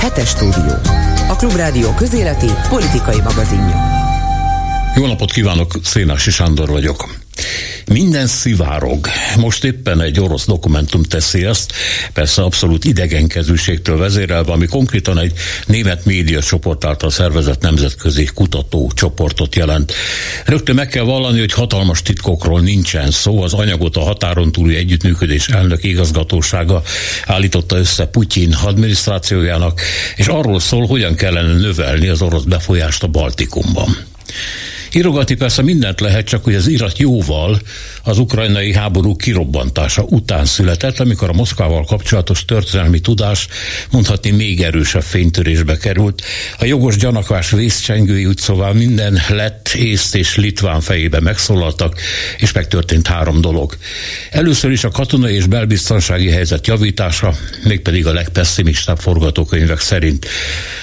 Hetes stúdió. A Klubrádió közéleti politikai magazinja. Jó napot kívánok, Szénási Sándor vagyok. Minden szivárog. Most éppen egy orosz dokumentum teszi ezt, persze abszolút idegenkezűségtől vezérelve, ami konkrétan egy német média csoport által szervezett nemzetközi kutató csoportot jelent. Rögtön meg kell vallani, hogy hatalmas titkokról nincsen szó. Az anyagot a határon túli együttműködés elnök igazgatósága állította össze Putyin adminisztrációjának, és arról szól, hogyan kellene növelni az orosz befolyást a Baltikumban. Írogatni persze mindent lehet, csak hogy az irat jóval az ukrajnai háború kirobbantása után született, amikor a Moszkvával kapcsolatos történelmi tudás mondhatni még erősebb fénytörésbe került. A jogos gyanakvás vészcsengői úgy szóval minden lett, észt és litván fejébe megszólaltak, és megtörtént három dolog. Először is a katonai és belbiztonsági helyzet javítása, mégpedig a legpesszimistább forgatókönyvek szerint.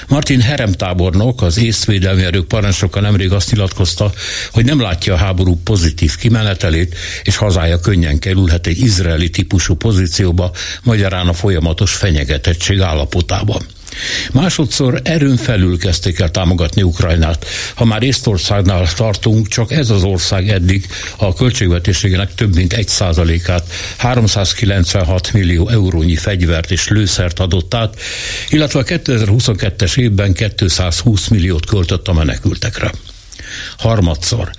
Martin Herem tábornok, az észvédelmi erők parancsnoka nemrég azt nyilatkozta, nyilatkozta, hogy nem látja a háború pozitív kimenetelét, és hazája könnyen kerülhet egy izraeli típusú pozícióba, magyarán a folyamatos fenyegetettség állapotába. Másodszor erőn felül kezdték el támogatni Ukrajnát. Ha már Észtországnál tartunk, csak ez az ország eddig a költségvetésének több mint egy százalékát, 396 millió eurónyi fegyvert és lőszert adott át, illetve a 2022-es évben 220 milliót költött a menekültekre harmadszor.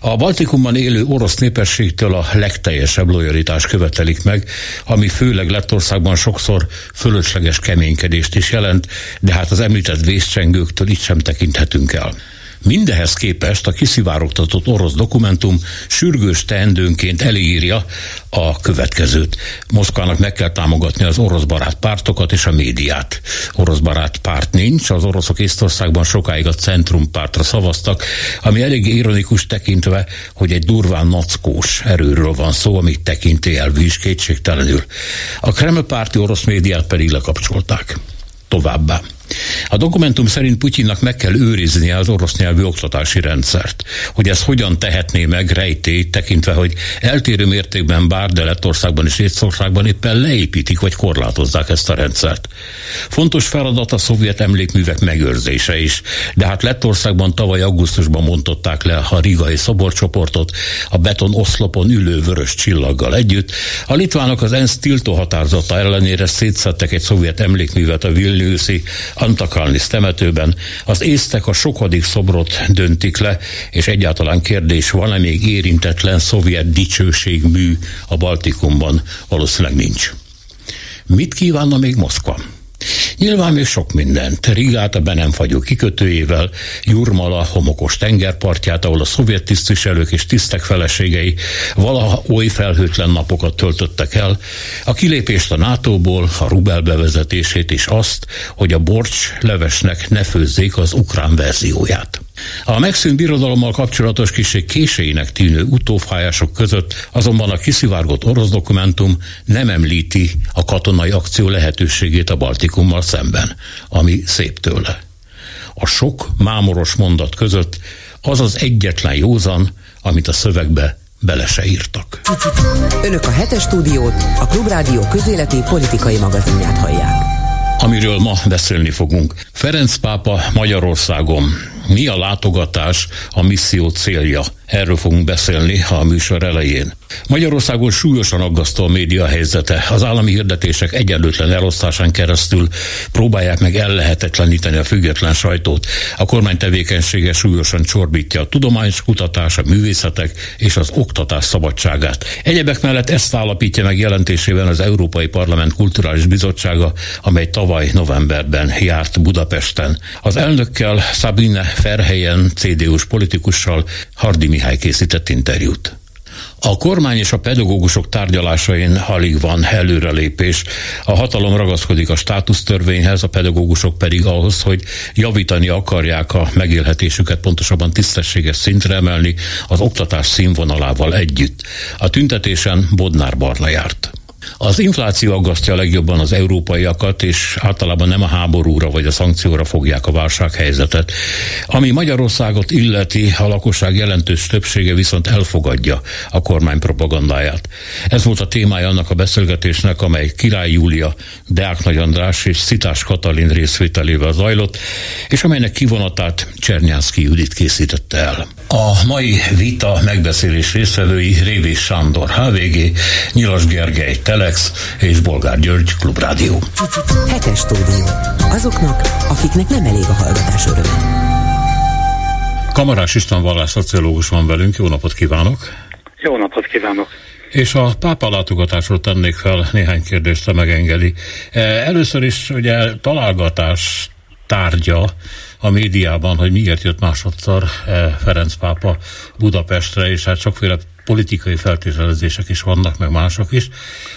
A Baltikumban élő orosz népességtől a legteljesebb lojalitást követelik meg, ami főleg Lettországban sokszor fölösleges keménykedést is jelent, de hát az említett vészcsengőktől itt sem tekinthetünk el. Mindehez képest a kiszivárogtatott orosz dokumentum sürgős teendőnként elírja a következőt. Moszkvának meg kell támogatni az orosz barát pártokat és a médiát. Orosz barát párt nincs, az oroszok Észtországban sokáig a Centrum pártra szavaztak, ami elég ironikus tekintve, hogy egy durván nackós erőről van szó, amit tekinti el is kétségtelenül. A Kreml párti orosz médiát pedig lekapcsolták. Továbbá. A dokumentum szerint Putyinnak meg kell őriznie az orosz nyelvű oktatási rendszert. Hogy ez hogyan tehetné meg rejtély, tekintve, hogy eltérő mértékben bár, de Lettországban és Észországban éppen leépítik vagy korlátozzák ezt a rendszert. Fontos feladat a szovjet emlékművek megőrzése is, de hát Lettországban tavaly augusztusban mondották le a rigai szoborcsoportot, a beton oszlopon ülő vörös csillaggal együtt. A litvánok az ENSZ tiltó határozata ellenére szétszettek egy szovjet emlékművet a Vilniuszi Antakalnis temetőben az észtek a sokadik szobrot döntik le, és egyáltalán kérdés, van-e még érintetlen szovjet dicsőségmű a Baltikumban? Valószínűleg nincs. Mit kívánna még Moszkva? Nyilván még sok mindent. Rigát a be nem fagyó kikötőjével, Jurmala homokos tengerpartját, ahol a szovjet tisztviselők és tisztek feleségei valaha oly felhőtlen napokat töltöttek el, a kilépést a NATO-ból, a rubel bevezetését és azt, hogy a borcs levesnek ne főzzék az ukrán verzióját. A megszűnt birodalommal kapcsolatos kiség késéinek tűnő utófájások között azonban a kiszivárgott orosz dokumentum nem említi a katonai akció lehetőségét a Baltikummal szemben, ami szép tőle. A sok mámoros mondat között az az egyetlen józan, amit a szövegbe bele se írtak. Önök a hetes stúdiót, a Klubrádió közéleti politikai magazinját hallják. Amiről ma beszélni fogunk. Ferenc pápa Magyarországon. Mi a látogatás, a misszió célja? Erről fogunk beszélni a műsor elején. Magyarországon súlyosan aggasztó a média helyzete. Az állami hirdetések egyenlőtlen elosztásán keresztül próbálják meg ellehetetleníteni a független sajtót. A kormány tevékenysége súlyosan csorbítja a tudományos kutatás, a művészetek és az oktatás szabadságát. Egyebek mellett ezt állapítja meg jelentésében az Európai Parlament Kulturális Bizottsága, amely tavaly novemberben járt Budapesten. Az elnökkel Sabine Ferhelyen, CDU-s politikussal Hardi Mihály készített interjút. A kormány és a pedagógusok tárgyalásain alig van előrelépés. A hatalom ragaszkodik a státusztörvényhez, a pedagógusok pedig ahhoz, hogy javítani akarják a megélhetésüket, pontosabban tisztességes szintre emelni az oktatás színvonalával együtt. A tüntetésen Bodnár Barna járt. Az infláció aggasztja legjobban az európaiakat, és általában nem a háborúra vagy a szankcióra fogják a válsághelyzetet. Ami Magyarországot illeti, a lakosság jelentős többsége viszont elfogadja a kormány propagandáját. Ez volt a témája annak a beszélgetésnek, amely Király Júlia, Deák Nagy András és Szitás Katalin részvételével zajlott, és amelynek kivonatát Csernyánszki Judit készítette el. A mai vita megbeszélés résztvevői Révés Sándor, HVG, Nyilas Gergely, Telex és Bolgár György, Klubrádió. Hetes stúdió. Azoknak, akiknek nem elég a hallgatás öröme. Kamarás István vallás szociológus van velünk, jó napot kívánok! Jó napot kívánok! És a pápa látogatásról tennék fel néhány kérdést, ha megengedi. E, először is ugye találgatás tárgya a médiában, hogy miért jött másodszor e, Ferenc pápa Budapestre, és hát sokféle politikai feltételezések is vannak, meg mások is,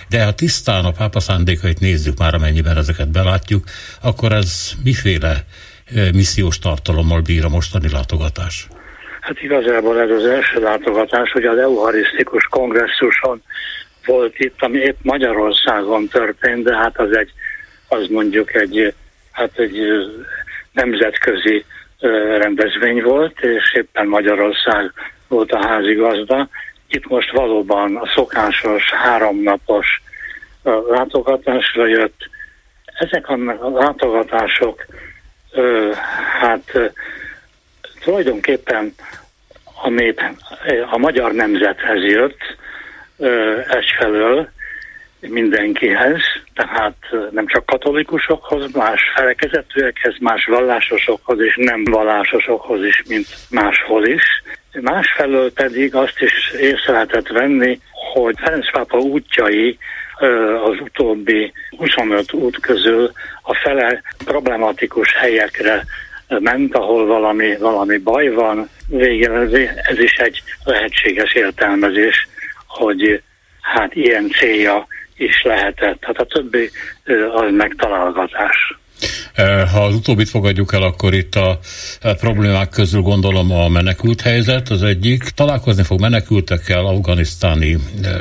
de ha tisztán a pápa szándékait nézzük már, amennyiben ezeket belátjuk, akkor ez miféle e, missziós tartalommal bír a mostani látogatás? Hát igazából ez az első látogatás, hogy az eucharisztikus kongresszuson volt itt, ami épp Magyarországon történt, de hát az egy, az mondjuk egy, hát egy nemzetközi rendezvény volt, és éppen Magyarország volt a házigazda. Itt most valóban a szokásos háromnapos látogatásra jött. Ezek a látogatások hát tulajdonképpen a nép, a magyar nemzethez jött egyfelől mindenkihez, tehát nem csak katolikusokhoz, más felekezetűekhez, más vallásosokhoz és nem vallásosokhoz is, mint máshol is. Másfelől pedig azt is észre lehetett venni, hogy Ferenc pápa útjai az utóbbi 25 út közül a fele problematikus helyekre ment, ahol valami, valami baj van. Végül ez is egy lehetséges értelmezés, hogy hát ilyen célja is lehetett. Hát a többi az megtalálgatás. Ha az utóbbit fogadjuk el, akkor itt a problémák közül gondolom a menekült helyzet az egyik. Találkozni fog menekültekkel, afganisztáni,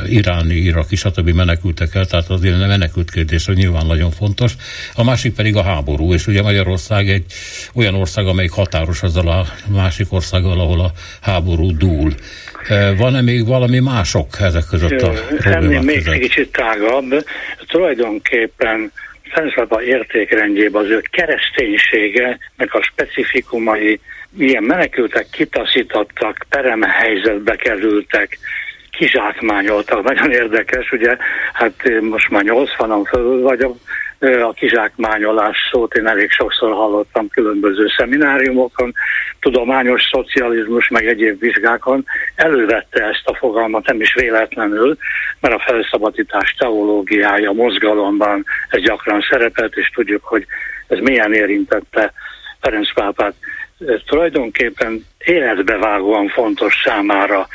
iráni, iraki, stb. menekültekkel, tehát az ilyen menekült kérdés hogy nyilván nagyon fontos. A másik pedig a háború, és ugye Magyarország egy olyan ország, amelyik határos azzal a másik országgal, ahol a háború dúl. Van-e még valami mások ezek között a problémák még között? kicsit tágabb. Tulajdonképpen Ferencvába értékrendjében az ő kereszténysége, meg a specifikumai, milyen menekültek kitaszítottak, peremhelyzetbe kerültek, kizsákmányoltak. Nagyon érdekes, ugye, hát most már 80-an fölül vagyok, a kizsákmányolás szót én elég sokszor hallottam különböző szemináriumokon, tudományos szocializmus, meg egyéb vizsgákon elővette ezt a fogalmat, nem is véletlenül, mert a felszabadítás teológiája mozgalomban ez gyakran szerepelt, és tudjuk, hogy ez milyen érintette Ferenc pápát. Ez tulajdonképpen életbevágóan fontos számára.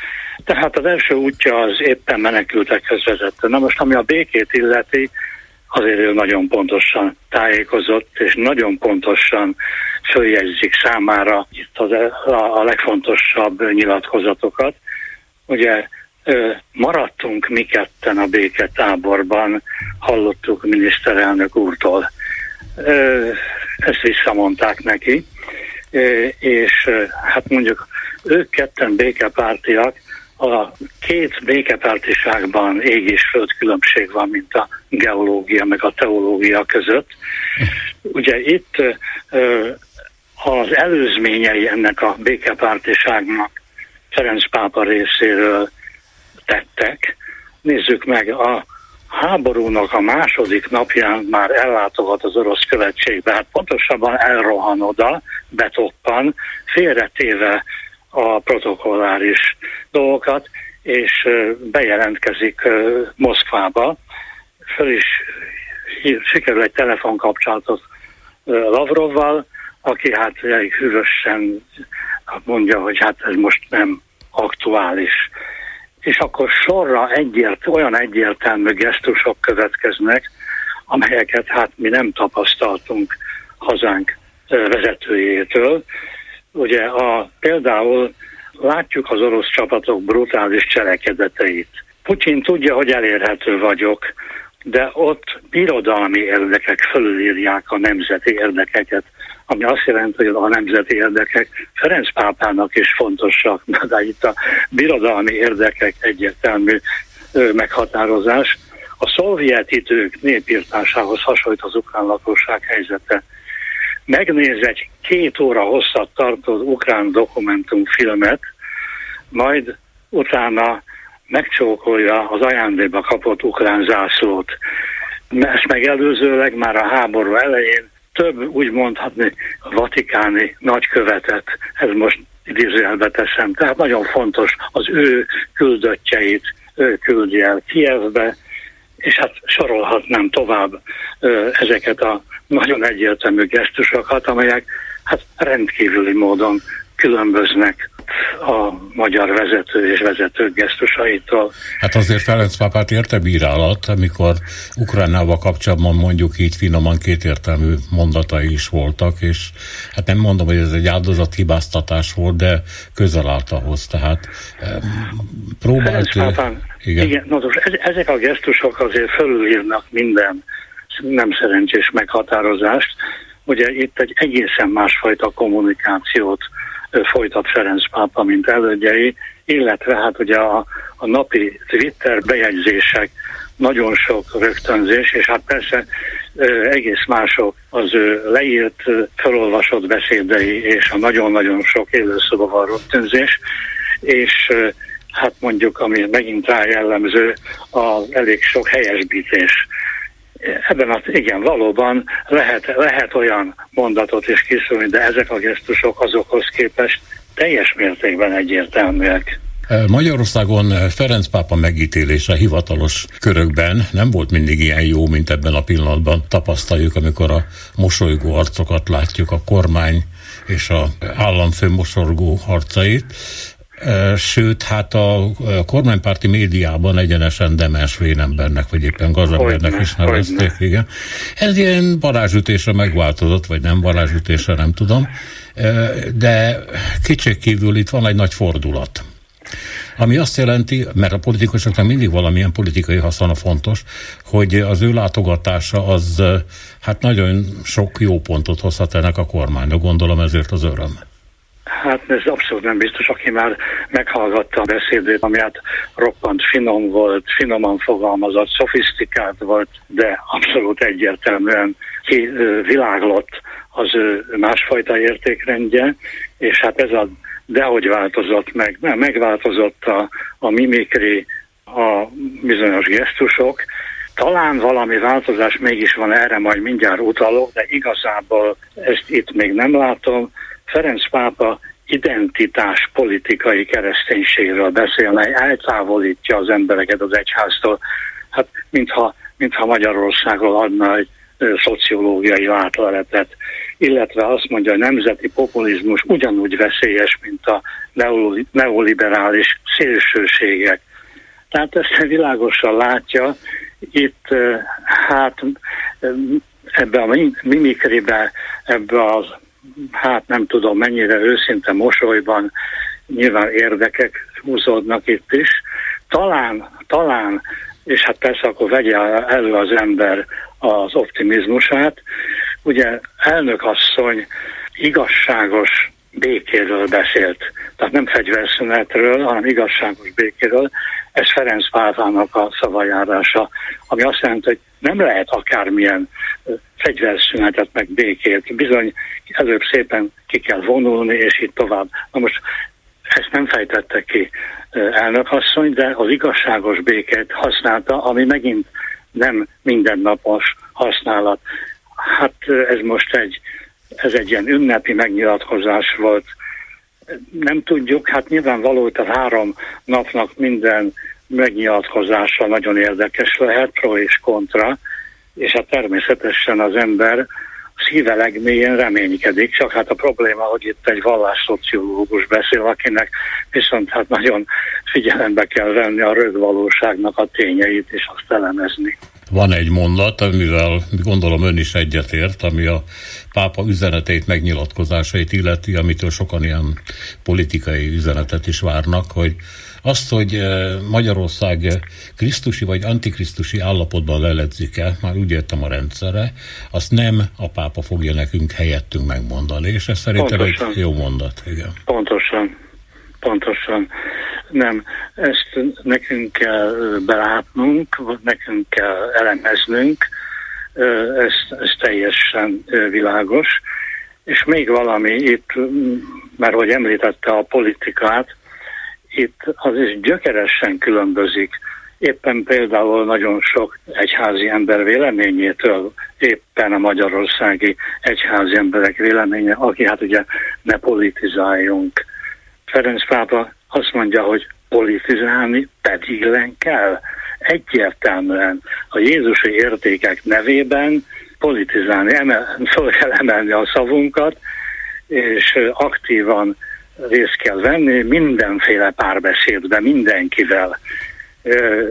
Tehát az első útja az éppen menekültekhez vezette. Na most, ami a békét illeti, azért ő nagyon pontosan tájékozott, és nagyon pontosan följegyzik számára itt az, a, a legfontosabb nyilatkozatokat. Ugye maradtunk mi ketten a béketáborban, hallottuk miniszterelnök úrtól. Ezt visszamondták neki, és hát mondjuk ők ketten békepártiak, a két békepártiságban ég és föld különbség van, mint a geológia meg a teológia között. Ugye itt az előzményei ennek a békepártiságnak Ferenc pápa részéről tettek. Nézzük meg, a háborúnak a második napján már ellátogat az orosz követségbe, hát pontosabban elrohan oda, betoppan, félretéve a protokolláris dolgokat, és bejelentkezik Moszkvába. Föl is sikerül egy telefonkapcsolatot Lavrovval, aki hát elég hűvösen mondja, hogy hát ez most nem aktuális. És akkor sorra egyért, olyan egyértelmű gesztusok következnek, amelyeket hát mi nem tapasztaltunk hazánk vezetőjétől. Ugye a, például látjuk az orosz csapatok brutális cselekedeteit. Putyin tudja, hogy elérhető vagyok, de ott birodalmi érdekek fölülírják a nemzeti érdekeket, ami azt jelenti, hogy a nemzeti érdekek Ferenc pápának is fontosak, de itt a birodalmi érdekek egyértelmű meghatározás. A szovjet idők népírtásához hasonlít az ukrán lakosság helyzete. Megnéz egy két óra hosszat tartó ukrán dokumentumfilmet, majd utána megcsókolja az ajándékba kapott ukrán zászlót. Ezt megelőzőleg már a háború elején több úgy mondhatni vatikáni nagykövetet, ez most idézőjelbe teszem, tehát nagyon fontos az ő küldöttjeit ő küldi el Kievbe, és hát sorolhatnám tovább ezeket a nagyon egyértelmű gesztusokat, amelyek hát rendkívüli módon különböznek a magyar vezető és vezető gesztusaitól. Hát azért Ferenc pápát érte bírálat, amikor Ukránával kapcsolatban mondjuk így finoman kétértelmű mondatai is voltak, és hát nem mondom, hogy ez egy áldozathibáztatás volt, de közel állt ahhoz, tehát próbált... Ferenc pápán, igen, igen no, ezek a gesztusok azért fölülírnak minden nem szerencsés meghatározást. Ugye itt egy egészen másfajta kommunikációt folytat Ferenc pápa, mint elődjei, illetve hát ugye a, a napi Twitter bejegyzések, nagyon sok rögtönzés, és hát persze egész mások az ő leírt, felolvasott beszédei, és a nagyon-nagyon sok élőszobaval rögtönzés, és hát mondjuk, ami megint rá jellemző, az elég sok helyesbítés ebben az, igen, valóban lehet, lehet olyan mondatot is kiszólni, de ezek a gesztusok azokhoz képest teljes mértékben egyértelműek. Magyarországon Ferenc pápa megítélése hivatalos körökben nem volt mindig ilyen jó, mint ebben a pillanatban tapasztaljuk, amikor a mosolygó arcokat látjuk, a kormány és a államfő mosorgó harcait sőt, hát a kormánypárti médiában egyenesen demens vénembernek, vagy éppen gazembernek is nevezték, igen. Ez ilyen varázsütésre megváltozott, vagy nem varázsütésre, nem tudom, de kívül itt van egy nagy fordulat. Ami azt jelenti, mert a politikusoknak mindig valamilyen politikai haszona fontos, hogy az ő látogatása az hát nagyon sok jó pontot hozhat ennek a kormánynak, gondolom ezért az öröm. Hát ez abszolút nem biztos, aki már meghallgatta a beszédét, ami hát roppant finom volt, finoman fogalmazott, szofisztikált volt, de abszolút egyértelműen világlott az ő másfajta értékrendje, és hát ez a dehogy változott meg, nem, megváltozott a, a mimikri, a bizonyos gesztusok, talán valami változás mégis van, erre majd mindjárt utalok, de igazából ezt itt még nem látom. Ferenc pápa identitás politikai kereszténységről beszélne, eltávolítja az embereket az egyháztól, hát mintha, mintha Magyarországról adna egy szociológiai látleletet, illetve azt mondja, hogy nemzeti populizmus ugyanúgy veszélyes, mint a neoliberális szélsőségek. Tehát ezt világosan látja, itt hát ebbe a mimikribe, ebbe az hát nem tudom mennyire őszinte mosolyban, nyilván érdekek húzódnak itt is. Talán, talán, és hát persze akkor vegye elő az ember az optimizmusát. Ugye elnökasszony igazságos békéről beszélt, tehát nem fegyverszünetről, hanem igazságos békéről. Ez Ferenc Pávának a szavajárása, ami azt jelenti, hogy nem lehet akármilyen fegyverszünetet meg békét. Bizony előbb szépen ki kell vonulni, és így tovább. Na most ezt nem fejtette ki elnökasszony, de az igazságos békét használta, ami megint nem mindennapos használat. Hát ez most egy, ez egy ilyen ünnepi megnyilatkozás volt. Nem tudjuk, hát nyilvánvaló, hogy a három napnak minden megnyilatkozása nagyon érdekes lehet, pro és kontra, és hát természetesen az ember szíve legmélyén reménykedik, csak hát a probléma, hogy itt egy vallásszociológus beszél, akinek viszont hát nagyon figyelembe kell venni a rögvalóságnak a tényeit, és azt elemezni. van egy mondat, amivel gondolom ön is egyetért, ami a pápa üzeneteit, megnyilatkozásait illeti, amitől sokan ilyen politikai üzenetet is várnak, hogy azt, hogy eh, Magyarország krisztusi vagy antikrisztusi állapotban leledzik el, már úgy értem a rendszere, azt nem a pápa fogja nekünk helyettünk megmondani, és ez szerintem Pontosan. egy jó mondat. Igen. Pontosan. Pontosan. Nem, ezt nekünk kell belátnunk, nekünk kell elemeznünk, ez, ez teljesen világos. És még valami itt, mert hogy említette a politikát, itt az is gyökeresen különbözik éppen például nagyon sok egyházi ember véleményétől, éppen a magyarországi egyházi emberek véleménye, aki hát ugye ne politizáljunk. Ferenc pápa azt mondja, hogy politizálni pedig kell. Egyértelműen a Jézusi értékek nevében politizálni, emel, föl kell emelni a szavunkat, és aktívan részt kell venni mindenféle párbeszédben, mindenkivel.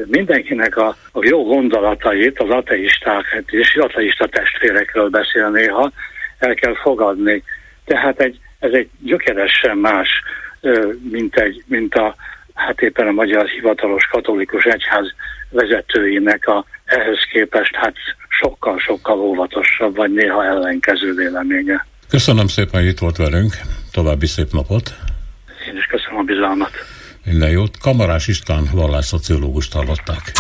Mindenkinek a, a jó gondolatait, az ateisták és az ateista testvérekről beszél néha, el kell fogadni. Tehát egy, ez egy gyökeresen más, mint, egy, mint a, hát éppen a magyar hivatalos katolikus egyház vezetőinek a ehhez képest hát sokkal-sokkal óvatosabb, vagy néha ellenkező véleménye. Köszönöm szépen, hogy itt volt velünk. További szép napot. Én is köszönöm a bizalmat. Minden jót. Kamarás István vallásszociológust hallották.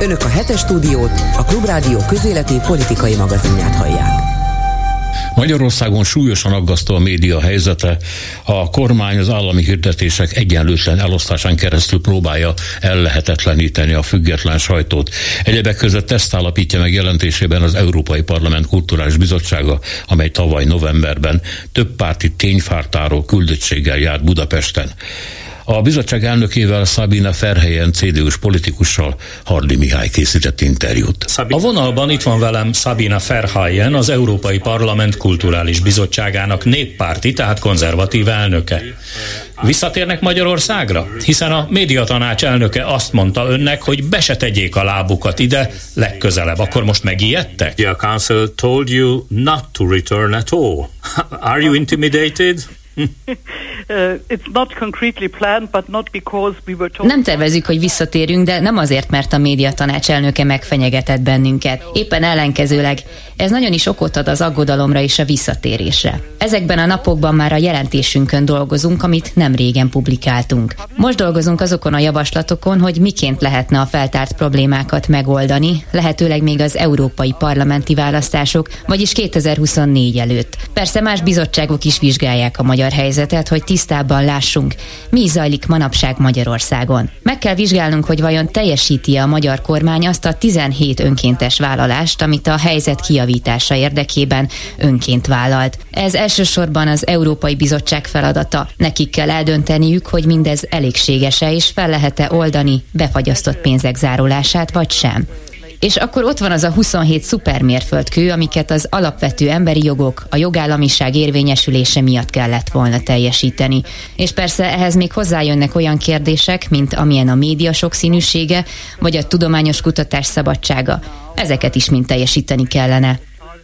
Önök a hetes stúdiót, a Klubrádió közéleti politikai magazinját hallják. Magyarországon súlyosan aggasztó a média helyzete. A kormány az állami hirdetések egyenlőtlen elosztásán keresztül próbálja ellehetetleníteni a független sajtót. Egyebek között ezt állapítja meg jelentésében az Európai Parlament Kulturális Bizottsága, amely tavaly novemberben több párti tényfártáró küldöttséggel járt Budapesten. A bizottság elnökével Szabina Ferhelyen CDU-s politikussal Hardi Mihály készített interjút. A vonalban itt van velem Szabina Ferhelyen, az Európai Parlament Kulturális Bizottságának néppárti, tehát konzervatív elnöke. Visszatérnek Magyarországra? Hiszen a médiatanács elnöke azt mondta önnek, hogy be se tegyék a lábukat ide legközelebb. Akkor most megijedtek? The council told you not to return at all. Are you intimidated? Nem tervezzük, hogy visszatérünk, de nem azért, mert a média tanács elnöke megfenyegetett bennünket. Éppen ellenkezőleg. Ez nagyon is okot ad az aggodalomra és a visszatérésre. Ezekben a napokban már a jelentésünkön dolgozunk, amit nem régen publikáltunk. Most dolgozunk azokon a javaslatokon, hogy miként lehetne a feltárt problémákat megoldani, lehetőleg még az európai parlamenti választások, vagyis 2024 előtt. Persze más bizottságok is vizsgálják a magyar helyzetet, hogy tisztában lássunk, mi zajlik manapság Magyarországon. Meg kell vizsgálnunk, hogy vajon teljesíti a magyar kormány azt a 17 önkéntes vállalást, amit a helyzet kiavítása érdekében önként vállalt. Ez elsősorban az Európai Bizottság feladata. Nekik kell eldönteniük, hogy mindez elégséges-e és fel lehet-e oldani befagyasztott pénzek zárulását, vagy sem. És akkor ott van az a 27 szupermérföldkő, amiket az alapvető emberi jogok, a jogállamiság érvényesülése miatt kellett volna teljesíteni. És persze ehhez még hozzájönnek olyan kérdések, mint amilyen a média sokszínűsége, vagy a tudományos kutatás szabadsága. Ezeket is mind teljesíteni kellene.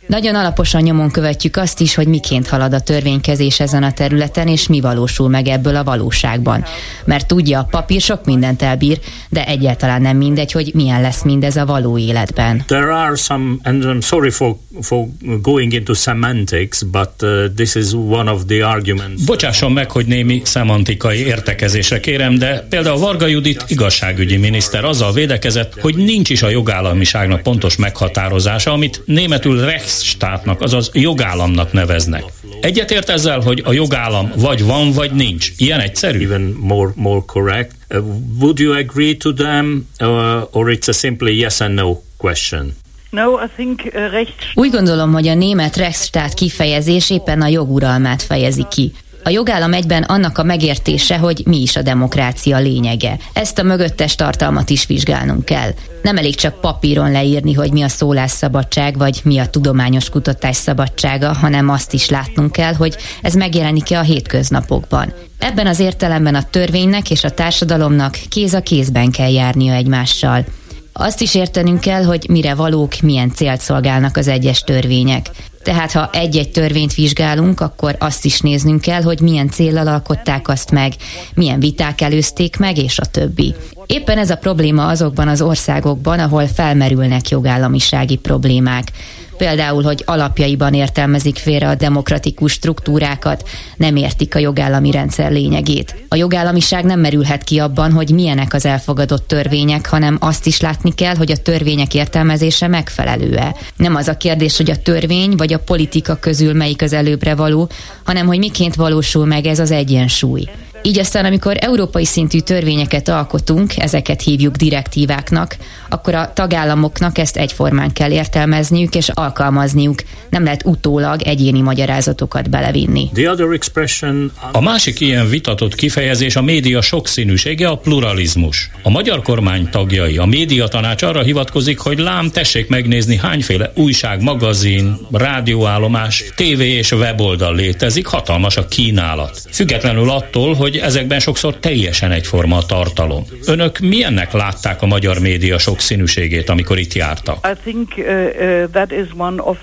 Nagyon alaposan nyomon követjük azt is, hogy miként halad a törvénykezés ezen a területen, és mi valósul meg ebből a valóságban. Mert tudja, a papír sok mindent elbír, de egyáltalán nem mindegy, hogy milyen lesz mindez a való életben. There are some, and I'm sorry for, for going into semantics, but uh, this is one of the arguments. Bocsásson meg, hogy némi szemantikai értekezésre kérem, de például Varga Judit igazságügyi miniszter azzal védekezett, hogy nincs is a jogállamiságnak pontos meghatározása, amit németül rechts Rechtsstátnak, azaz jogállamnak neveznek. Egyetért ezzel, hogy a jogállam vagy van, vagy nincs. Ilyen egyszerű? Even more, more correct. Uh, would you agree to them, uh, or it's a simply yes and no question? Uh, Úgy gondolom, hogy a német Rechtsstaat kifejezés éppen a joguralmát fejezi ki. A jogállam egyben annak a megértése, hogy mi is a demokrácia lényege. Ezt a mögöttes tartalmat is vizsgálnunk kell. Nem elég csak papíron leírni, hogy mi a szólásszabadság, vagy mi a tudományos kutatás szabadsága, hanem azt is látnunk kell, hogy ez megjelenik-e a hétköznapokban. Ebben az értelemben a törvénynek és a társadalomnak kéz a kézben kell járnia egymással. Azt is értenünk kell, hogy mire valók, milyen célt szolgálnak az egyes törvények. Tehát ha egy-egy törvényt vizsgálunk, akkor azt is néznünk kell, hogy milyen célral alkották azt meg, milyen viták előzték meg, és a többi. Éppen ez a probléma azokban az országokban, ahol felmerülnek jogállamisági problémák például, hogy alapjaiban értelmezik félre a demokratikus struktúrákat, nem értik a jogállami rendszer lényegét. A jogállamiság nem merülhet ki abban, hogy milyenek az elfogadott törvények, hanem azt is látni kell, hogy a törvények értelmezése megfelelő-e. Nem az a kérdés, hogy a törvény vagy a politika közül melyik az előbbre való, hanem hogy miként valósul meg ez az egyensúly. Így aztán, amikor európai szintű törvényeket alkotunk, ezeket hívjuk direktíváknak, akkor a tagállamoknak ezt egyformán kell értelmezniük és alkalmazniuk. Nem lehet utólag egyéni magyarázatokat belevinni. A másik ilyen vitatott kifejezés a média sokszínűsége, a pluralizmus. A magyar kormány tagjai, a média tanács arra hivatkozik, hogy lám tessék megnézni hányféle újság, magazin, rádióállomás, tévé és weboldal létezik, hatalmas a kínálat. Függetlenül attól, hogy ezekben sokszor teljesen egyforma a tartalom. Önök milyennek látták a magyar média sokszínűségét, amikor itt jártak? Uh,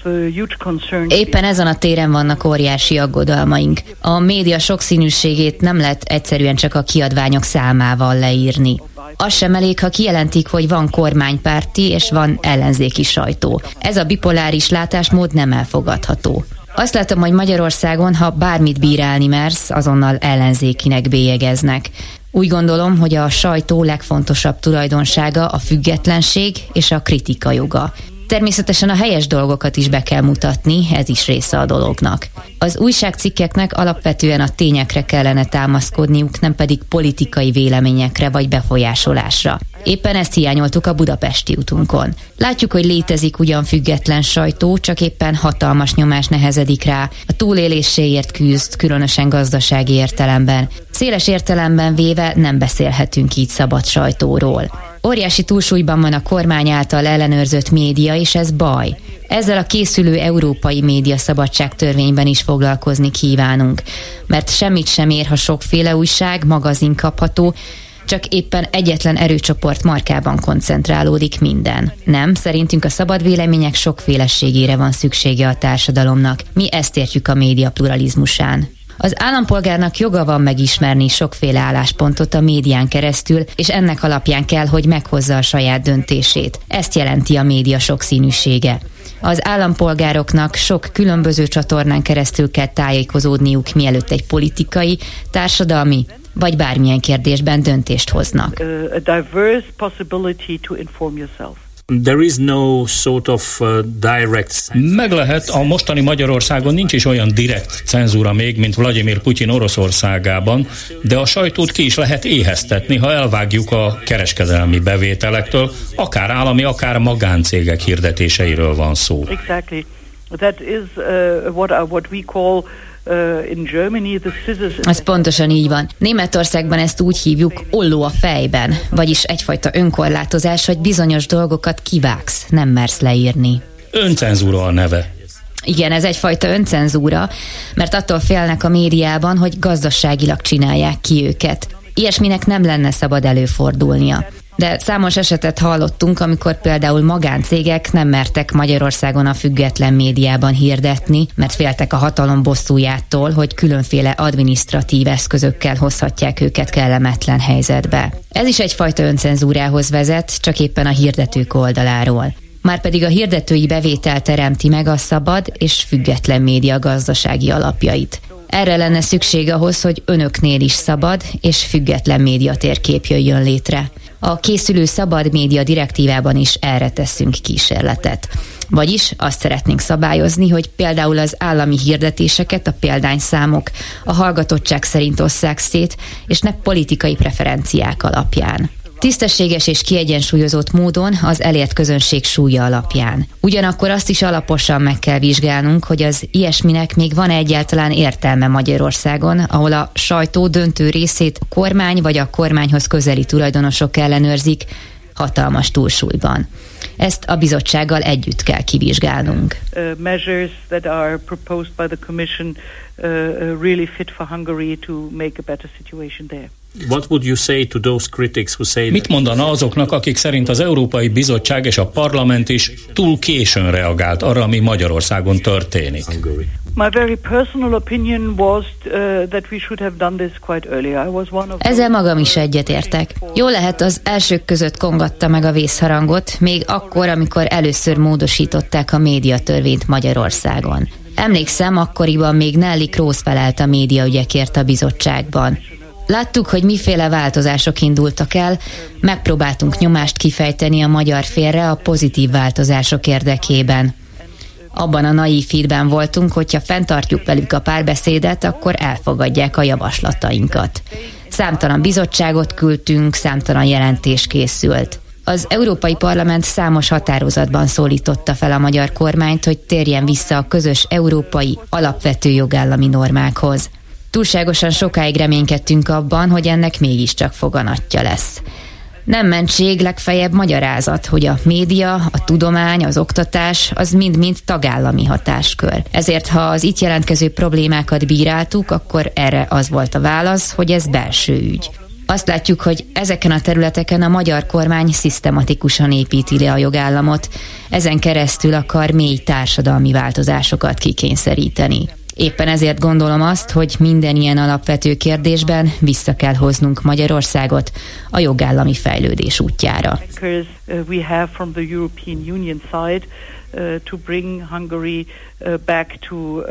uh, Éppen ezen a téren vannak óriási aggodalmaink. A média sokszínűségét nem lehet egyszerűen csak a kiadványok számával leírni. Az sem elég, ha kijelentik, hogy van kormánypárti és van ellenzéki sajtó. Ez a bipoláris látásmód nem elfogadható. Azt látom, hogy Magyarországon, ha bármit bírálni mersz, azonnal ellenzékinek bélyegeznek. Úgy gondolom, hogy a sajtó legfontosabb tulajdonsága a függetlenség és a kritika joga. Természetesen a helyes dolgokat is be kell mutatni, ez is része a dolognak. Az újságcikkeknek alapvetően a tényekre kellene támaszkodniuk, nem pedig politikai véleményekre vagy befolyásolásra. Éppen ezt hiányoltuk a budapesti utunkon. Látjuk, hogy létezik ugyan független sajtó, csak éppen hatalmas nyomás nehezedik rá. A túléléséért küzd, különösen gazdasági értelemben. Széles értelemben véve nem beszélhetünk így szabad sajtóról. Óriási túlsúlyban van a kormány által ellenőrzött média, és ez baj. Ezzel a készülő európai média szabadság törvényben is foglalkozni kívánunk, mert semmit sem ér, ha sokféle újság, magazin kapható, csak éppen egyetlen erőcsoport markában koncentrálódik minden. Nem, szerintünk a szabad vélemények sokféleségére van szüksége a társadalomnak. Mi ezt értjük a média pluralizmusán. Az állampolgárnak joga van megismerni sokféle álláspontot a médián keresztül, és ennek alapján kell, hogy meghozza a saját döntését. Ezt jelenti a média sokszínűsége. Az állampolgároknak sok különböző csatornán keresztül kell tájékozódniuk, mielőtt egy politikai, társadalmi vagy bármilyen kérdésben döntést hoznak. A There is no sort of uh, direct Meg lehet, a mostani Magyarországon nincs is olyan direkt cenzúra még, mint Vladimir Putyin Oroszországában, de a sajtót ki is lehet éheztetni, ha elvágjuk a kereskedelmi bevételektől, akár állami, akár magáncégek hirdetéseiről van szó. Exactly. That is uh, what, uh, what we call ez pontosan így van. Németországban ezt úgy hívjuk olló a fejben, vagyis egyfajta önkorlátozás, hogy bizonyos dolgokat kivágsz, nem mersz leírni. Öncenzúra a neve. Igen, ez egyfajta öncenzúra, mert attól félnek a médiában, hogy gazdaságilag csinálják ki őket. Ilyesminek nem lenne szabad előfordulnia de számos esetet hallottunk, amikor például magáncégek nem mertek Magyarországon a független médiában hirdetni, mert féltek a hatalom bosszújától, hogy különféle administratív eszközökkel hozhatják őket kellemetlen helyzetbe. Ez is egyfajta öncenzúrához vezet, csak éppen a hirdetők oldaláról. Márpedig a hirdetői bevétel teremti meg a szabad és független média gazdasági alapjait. Erre lenne szükség ahhoz, hogy önöknél is szabad és független médiatérkép jöjjön létre. A készülő szabad média direktívában is erre teszünk kísérletet. Vagyis azt szeretnénk szabályozni, hogy például az állami hirdetéseket, a példányszámok a hallgatottság szerint osszák szét, és ne politikai preferenciák alapján. Tisztességes és kiegyensúlyozott módon az elért közönség súlya alapján. Ugyanakkor azt is alaposan meg kell vizsgálnunk, hogy az ilyesminek még van egyáltalán értelme Magyarországon, ahol a sajtó döntő részét a kormány vagy a kormányhoz közeli tulajdonosok ellenőrzik, hatalmas túlsúlyban. Ezt a bizottsággal együtt kell kivizsgálnunk. Uh. What would you say to those critics who say Mit mondana azoknak, akik szerint az Európai Bizottság és a Parlament is túl későn reagált arra, ami Magyarországon történik? Hungary? My very personal opinion was that we should have done this quite early. I was one of Ezzel magam is egyetértek. Jó lehet az elsők között kongatta meg a vészharangot, még akkor, amikor először módosították a médiatörvényt Magyarországon. Emlékszem, akkoriban még Nelly Krósz felelt a médiaügyekért a bizottságban. Láttuk, hogy miféle változások indultak el, megpróbáltunk nyomást kifejteni a magyar félre a pozitív változások érdekében. Abban a naív hídben voltunk, hogyha fenntartjuk velük a párbeszédet, akkor elfogadják a javaslatainkat. Számtalan bizottságot küldtünk, számtalan jelentés készült. Az Európai Parlament számos határozatban szólította fel a magyar kormányt, hogy térjen vissza a közös európai alapvető jogállami normákhoz. Túlságosan sokáig reménykedtünk abban, hogy ennek mégiscsak foganatja lesz. Nem mentség, legfeljebb magyarázat, hogy a média, a tudomány, az oktatás az mind-mind tagállami hatáskör. Ezért, ha az itt jelentkező problémákat bíráltuk, akkor erre az volt a válasz, hogy ez belső ügy. Azt látjuk, hogy ezeken a területeken a magyar kormány szisztematikusan építi le a jogállamot, ezen keresztül akar mély társadalmi változásokat kikényszeríteni. Éppen ezért gondolom azt, hogy minden ilyen alapvető kérdésben vissza kell hoznunk Magyarországot a jogállami fejlődés útjára. uh, uh, to bring Hungary uh, back to uh,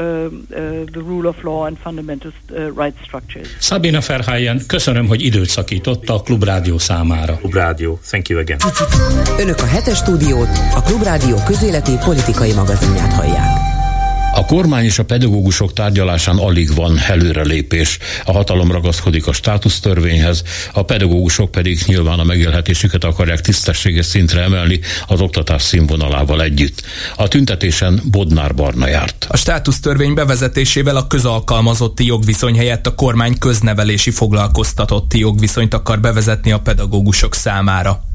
the rule of law and fundamental rights structures. Sabina Ferhelyen, köszönöm, hogy időt szakította a Klubrádió számára. Club Radio. Thank you again. Önök a hetes stúdiót, a Klubrádió közéleti politikai magazinját hallják. A kormány és a pedagógusok tárgyalásán alig van előrelépés. A hatalom ragaszkodik a státusztörvényhez, a pedagógusok pedig nyilván a megélhetésüket akarják tisztességes szintre emelni az oktatás színvonalával együtt. A tüntetésen Bodnár Barna járt. A státusztörvény bevezetésével a közalkalmazotti jogviszony helyett a kormány köznevelési foglalkoztatotti jogviszonyt akar bevezetni a pedagógusok számára.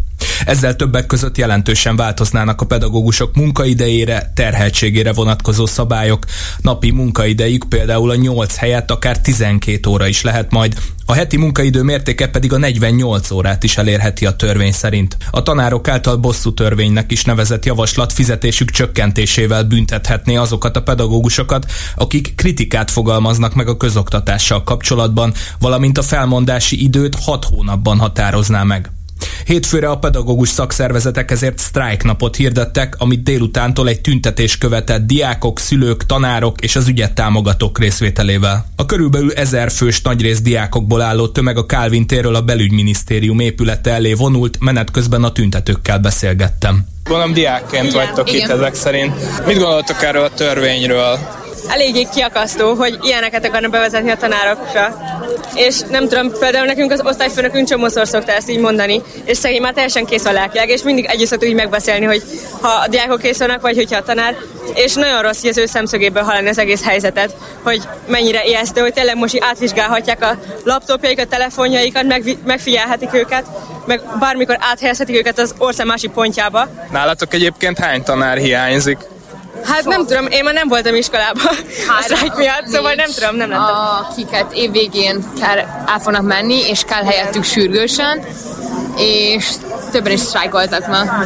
Ezzel többek között jelentősen változnának a pedagógusok munkaidejére, terheltségére vonatkozó szabályok. Napi munkaidejük például a 8 helyett akár 12 óra is lehet majd, a heti munkaidő mértéke pedig a 48 órát is elérheti a törvény szerint. A tanárok által bosszú törvénynek is nevezett javaslat fizetésük csökkentésével büntethetné azokat a pedagógusokat, akik kritikát fogalmaznak meg a közoktatással kapcsolatban, valamint a felmondási időt 6 hónapban határozná meg. Hétfőre a pedagógus szakszervezetek ezért sztrájknapot hirdettek, amit délutántól egy tüntetés követett diákok, szülők, tanárok és az ügyet támogatók részvételével. A körülbelül ezer fős nagyrészt diákokból álló tömeg a Kálvin térről a belügyminisztérium épülete elé vonult, menet közben a tüntetőkkel beszélgettem. Gondolom diákként vagytok itt ezek szerint. Mit gondoltok erről a törvényről? eléggé kiakasztó, hogy ilyeneket akarnak bevezetni a tanárokra. És nem tudom, például nekünk az osztályfőnökünk csomószor szokta ezt így mondani, és szegény már teljesen kész a lelkileg, és mindig együtt szoktuk így megbeszélni, hogy ha a diákok kész vannak, vagy hogyha a tanár, és nagyon rossz, hogy az ő szemszögéből hallani az egész helyzetet, hogy mennyire ijesztő, hogy tényleg most átvizsgálhatják a laptopjaikat, telefonjaikat, meg, megfigyelhetik őket, meg bármikor áthelyezhetik őket az ország másik pontjába. Nálatok egyébként hány tanár hiányzik? Hát nem tudom, én már nem voltam iskolában a sztrájk miatt, szóval nem tudom, nem lettem. Akiket évvégén kell, el fognak menni, és kell helyettük sürgősen, és többen is sztrájkoltak ma.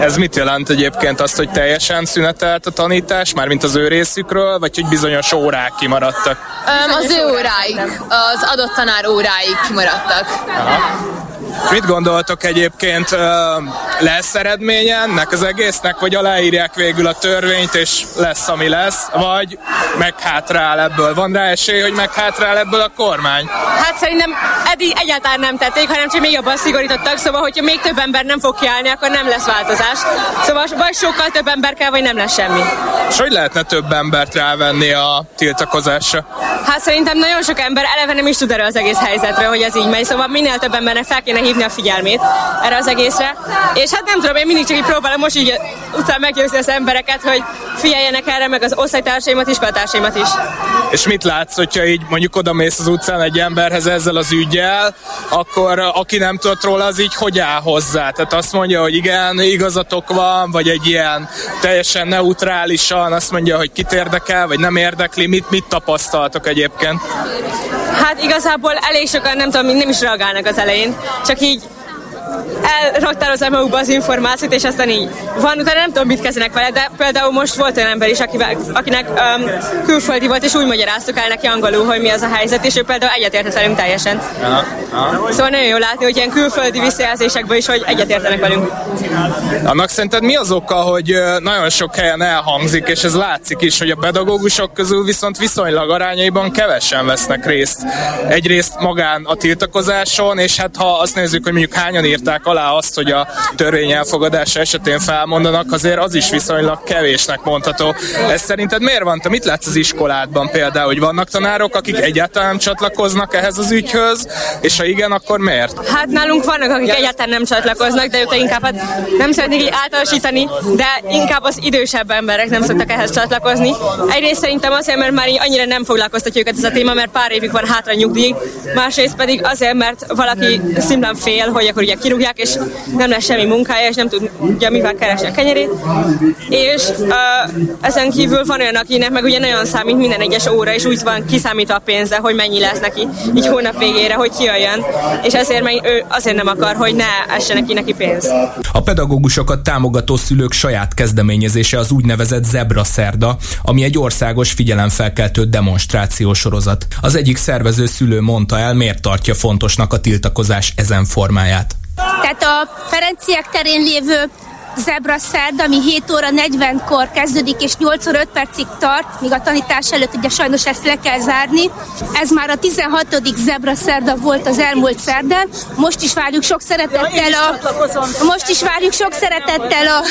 Ez mit jelent egyébként azt, hogy teljesen szünetelt a tanítás, mármint az ő részükről, vagy hogy bizonyos órák kimaradtak? Um, az ő óráig, az adott tanár óráig kimaradtak. Aha. Mit gondoltok egyébként, lesz eredménye ennek az egésznek, vagy aláírják végül a törvényt, és lesz, ami lesz, vagy meghátrál ebből? Van rá esély, hogy meghátrál ebből a kormány? Hát szerintem eddig egyáltalán nem tették, hanem csak még jobban szigorítottak, szóval hogyha még több ember nem fog kiállni, akkor nem lesz változás. Szóval vagy sokkal több ember kell, vagy nem lesz semmi. És hogy lehetne több embert rávenni a tiltakozásra? Hát szerintem nagyon sok ember eleve nem is tud erről az egész helyzetről, hogy ez így megy, szóval minél több embernek fel kéne hívni a figyelmét erre az egészre. És hát nem tudom, én mindig csak így próbálom most így után meggyőzni az embereket, hogy figyeljenek erre, meg az osztálytársaimat, iskolatársaimat is. És mit látsz, hogyha így mondjuk oda mész az utcán egy emberhez ezzel az ügyel, akkor aki nem tudott róla, az így hogy áll hozzá? Tehát azt mondja, hogy igen, igazatok van, vagy egy ilyen teljesen neutrálisan azt mondja, hogy kit érdekel, vagy nem érdekli, mit, mit tapasztaltok egyébként? Hát igazából elég sokan nem tudom, nem is reagálnak az elején, csak így elraktározzák magukba az információt, és aztán így van, utána nem tudom, mit kezdenek vele, de például most volt olyan ember is, akivel, akinek um, külföldi volt, és úgy magyaráztuk el neki angolul, hogy mi az a helyzet, és ő például egyetértett velünk teljesen. Aha, aha. Szóval nagyon jó látni, hogy ilyen külföldi visszajelzésekből is, hogy egyetértenek velünk. Annak szerinted mi az oka, hogy nagyon sok helyen elhangzik, és ez látszik is, hogy a pedagógusok közül viszont viszonylag arányaiban kevesen vesznek részt. Egyrészt magán a tiltakozáson, és hát ha azt nézzük, hogy mondjuk hányan írták alá azt, hogy a törvény elfogadása esetén felmondanak, azért az is viszonylag kevésnek mondható. Ez szerinted miért van? Te mit látsz az iskoládban például, hogy vannak tanárok, akik egyáltalán nem csatlakoznak ehhez az ügyhöz, és ha igen, akkor miért? Hát nálunk vannak, akik egyáltalán nem csatlakoznak, de ők inkább hát nem szeretnék így általánosítani, de inkább az idősebb emberek nem szoktak ehhez csatlakozni. Egyrészt szerintem azért, mert már annyira nem foglalkoztatja őket ez a téma, mert pár évig van hátra nyugdíj, másrészt pedig azért, mert valaki szimplán fél, hogy akkor ugye kirúgják, és nem lesz semmi munkája, és nem tudja mivel keresni a kenyerét. És uh, ezen kívül van olyan, akinek meg ugye nagyon számít minden egyes óra, és úgy van kiszámítva a pénze, hogy mennyi lesz neki így hónap végére, hogy kijöjjön. És ezért meg ő azért nem akar, hogy ne essen neki, neki pénz. A pedagógusokat támogató szülők saját kezdeményezése az úgynevezett Zebra Szerda, ami egy országos figyelemfelkeltő demonstráció sorozat. Az egyik szervező szülő mondta el, miért tartja fontosnak a tiltakozás ezen formáját. Tehát a Ferenciek terén lévő Zebra Szerd, ami 7 óra 40-kor kezdődik, és 8 óra 5 percig tart, míg a tanítás előtt ugye sajnos ezt le kell zárni. Ez már a 16. Zebra Szerda volt az elmúlt szerdán. Most is várjuk sok szeretettel a, most is várjuk sok szeretettel a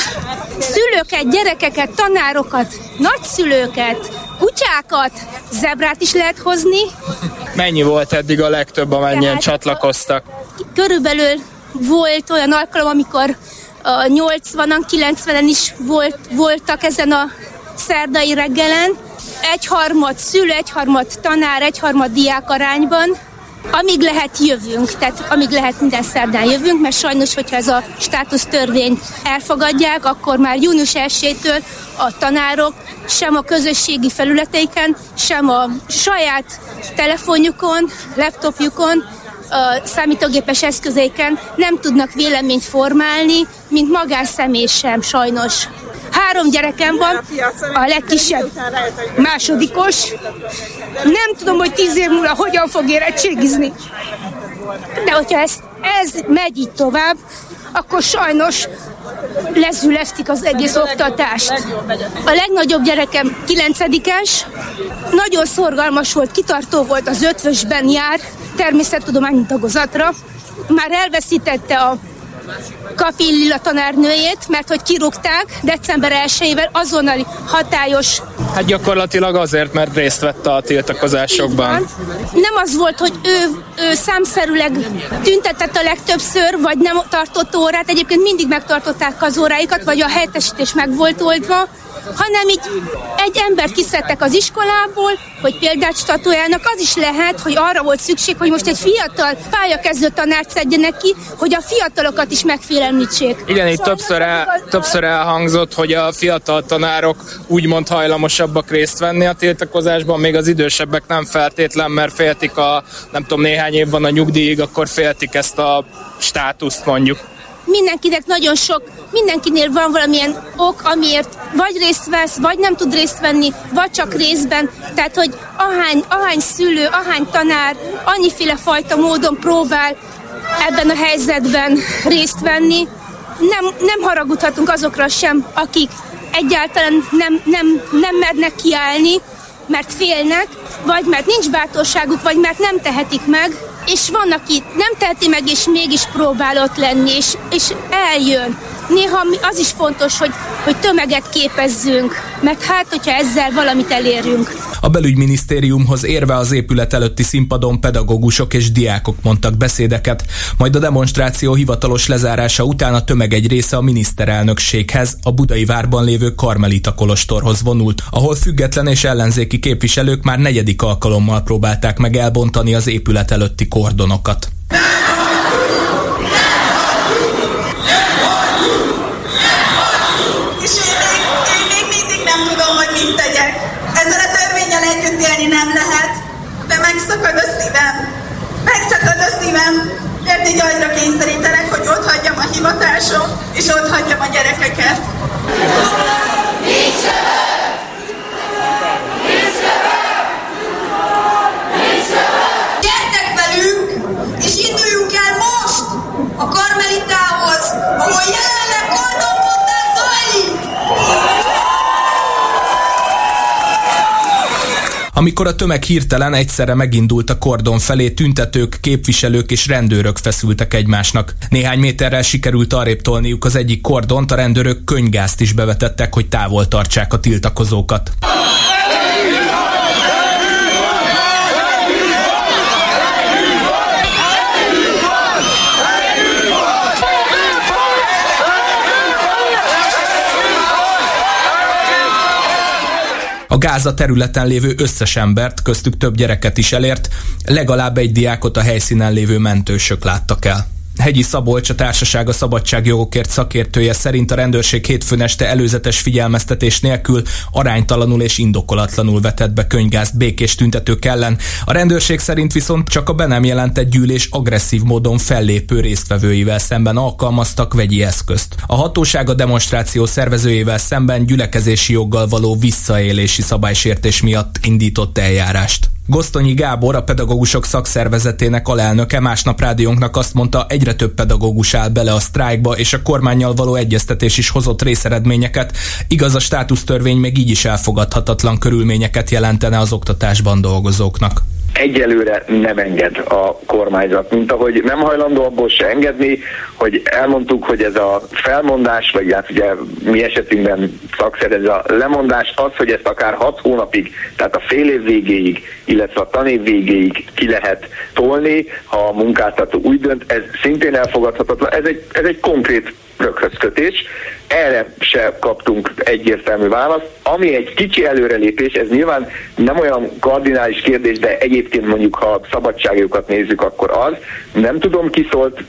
szülőket, gyerekeket, tanárokat, nagyszülőket, kutyákat, zebrát is lehet hozni. Mennyi volt eddig a legtöbb, amennyien Tehát csatlakoztak? Körülbelül volt olyan alkalom, amikor a 80-an, 90-en is volt, voltak ezen a szerdai reggelen. Egyharmad szülő, egyharmad tanár, egyharmad diák arányban. Amíg lehet jövünk, tehát amíg lehet minden szerdán jövünk, mert sajnos, hogyha ez a státusz törvény elfogadják, akkor már június 1-től a tanárok sem a közösségi felületeiken, sem a saját telefonjukon, laptopjukon a számítógépes eszközeiken nem tudnak véleményt formálni, mint magánszemély sem sajnos. Három gyerekem van, a legkisebb másodikos. Nem tudom, hogy tíz év múlva hogyan fog érettségizni. De hogyha ez, ez megy így tovább, akkor sajnos lezülesztik az egész oktatást. A legnagyobb gyerekem kilencedikes, nagyon szorgalmas volt, kitartó volt, az ötvösben jár, természettudományi tagozatra. Már elveszítette a Kapillila tanárnőjét, mert hogy kirúgták december 1-ével azonnali hatályos. Hát gyakorlatilag azért, mert részt vett a tiltakozásokban. Nem az volt, hogy ő, ő számszerűleg tüntetett a legtöbbször, vagy nem tartott órát, egyébként mindig megtartották az óráikat, vagy a helyettesítés meg volt oldva, hanem így egy embert kiszedtek az iskolából, hogy példát statuálnak, az is lehet, hogy arra volt szükség, hogy most egy fiatal pályakezdő tanárt szedjenek ki, hogy a fiatalokat is megfélemlítsék. Igen, itt többször, el, többször elhangzott, hogy a fiatal tanárok úgymond hajlamosabbak részt venni a tiltakozásban, még az idősebbek nem feltétlen, mert féltik a, nem tudom, néhány év van a nyugdíjig, akkor féltik ezt a státuszt mondjuk mindenkinek nagyon sok, mindenkinél van valamilyen ok, amiért vagy részt vesz, vagy nem tud részt venni, vagy csak részben. Tehát, hogy ahány, ahány szülő, ahány tanár, annyiféle fajta módon próbál ebben a helyzetben részt venni, nem, nem haragudhatunk azokra sem, akik egyáltalán nem, nem, nem mernek kiállni, mert félnek, vagy mert nincs bátorságuk, vagy mert nem tehetik meg, és van, aki nem teheti meg, és mégis próbál ott lenni, és, és eljön. Néha az is fontos, hogy, hogy tömeget képezzünk, mert hát, hogyha ezzel valamit elérünk. A belügyminisztériumhoz érve az épület előtti színpadon pedagógusok és diákok mondtak beszédeket, majd a demonstráció hivatalos lezárása után a tömeg egy része a miniszterelnökséghez, a budai várban lévő Karmelita kolostorhoz vonult, ahol független és ellenzéki képviselők már negyedik alkalommal próbálták meg elbontani az épület előtti kordonokat. nem lehet, de meg megszakad a szívem. Szívem, mert így agyra kényszerítenek, hogy ott hagyjam a hivatásom, és ott hagyjam a gyerekeket. Nincs Gyertek velünk, és induljunk el most a Karmelitához, ahol jelenleg kordonbontás zajlik! Amikor a tömeg hirtelen egyszerre megindult a kordon felé, tüntetők, képviselők és rendőrök feszültek egymásnak. Néhány méterrel sikerült arrébb tolniuk az egyik kordont, a rendőrök könygázt is bevetettek, hogy távol tartsák a tiltakozókat. A Gáza területen lévő összes embert, köztük több gyereket is elért, legalább egy diákot a helyszínen lévő mentősök láttak el. Hegyi Szabolcs, a társaság a szabadságjogokért szakértője szerint a rendőrség hétfőn este előzetes figyelmeztetés nélkül aránytalanul és indokolatlanul vetett be könygázt békés tüntetők ellen. A rendőrség szerint viszont csak a be nem jelentett gyűlés agresszív módon fellépő résztvevőivel szemben alkalmaztak vegyi eszközt. A hatóság a demonstráció szervezőjével szemben gyülekezési joggal való visszaélési szabálysértés miatt indított eljárást. Gosztonyi Gábor, a pedagógusok szakszervezetének alelnöke másnap rádiónknak azt mondta, egyre több pedagógus áll bele a sztrájkba, és a kormányjal való egyeztetés is hozott részeredményeket. Igaz, a státusztörvény még így is elfogadhatatlan körülményeket jelentene az oktatásban dolgozóknak egyelőre nem enged a kormányzat, mint ahogy nem hajlandó abból se engedni, hogy elmondtuk, hogy ez a felmondás, vagy hát ugye mi esetünkben szakszer ez a lemondás, az, hogy ezt akár hat hónapig, tehát a fél év végéig, illetve a tanév végéig ki lehet tolni, ha a munkáltató úgy dönt, ez szintén elfogadhatatlan. Ez egy, ez egy konkrét röghöz kötés. Erre se kaptunk egyértelmű választ. Ami egy kicsi előrelépés, ez nyilván nem olyan kardinális kérdés, de egyébként mondjuk, ha szabadságjogokat nézzük, akkor az. Nem tudom, ki szólt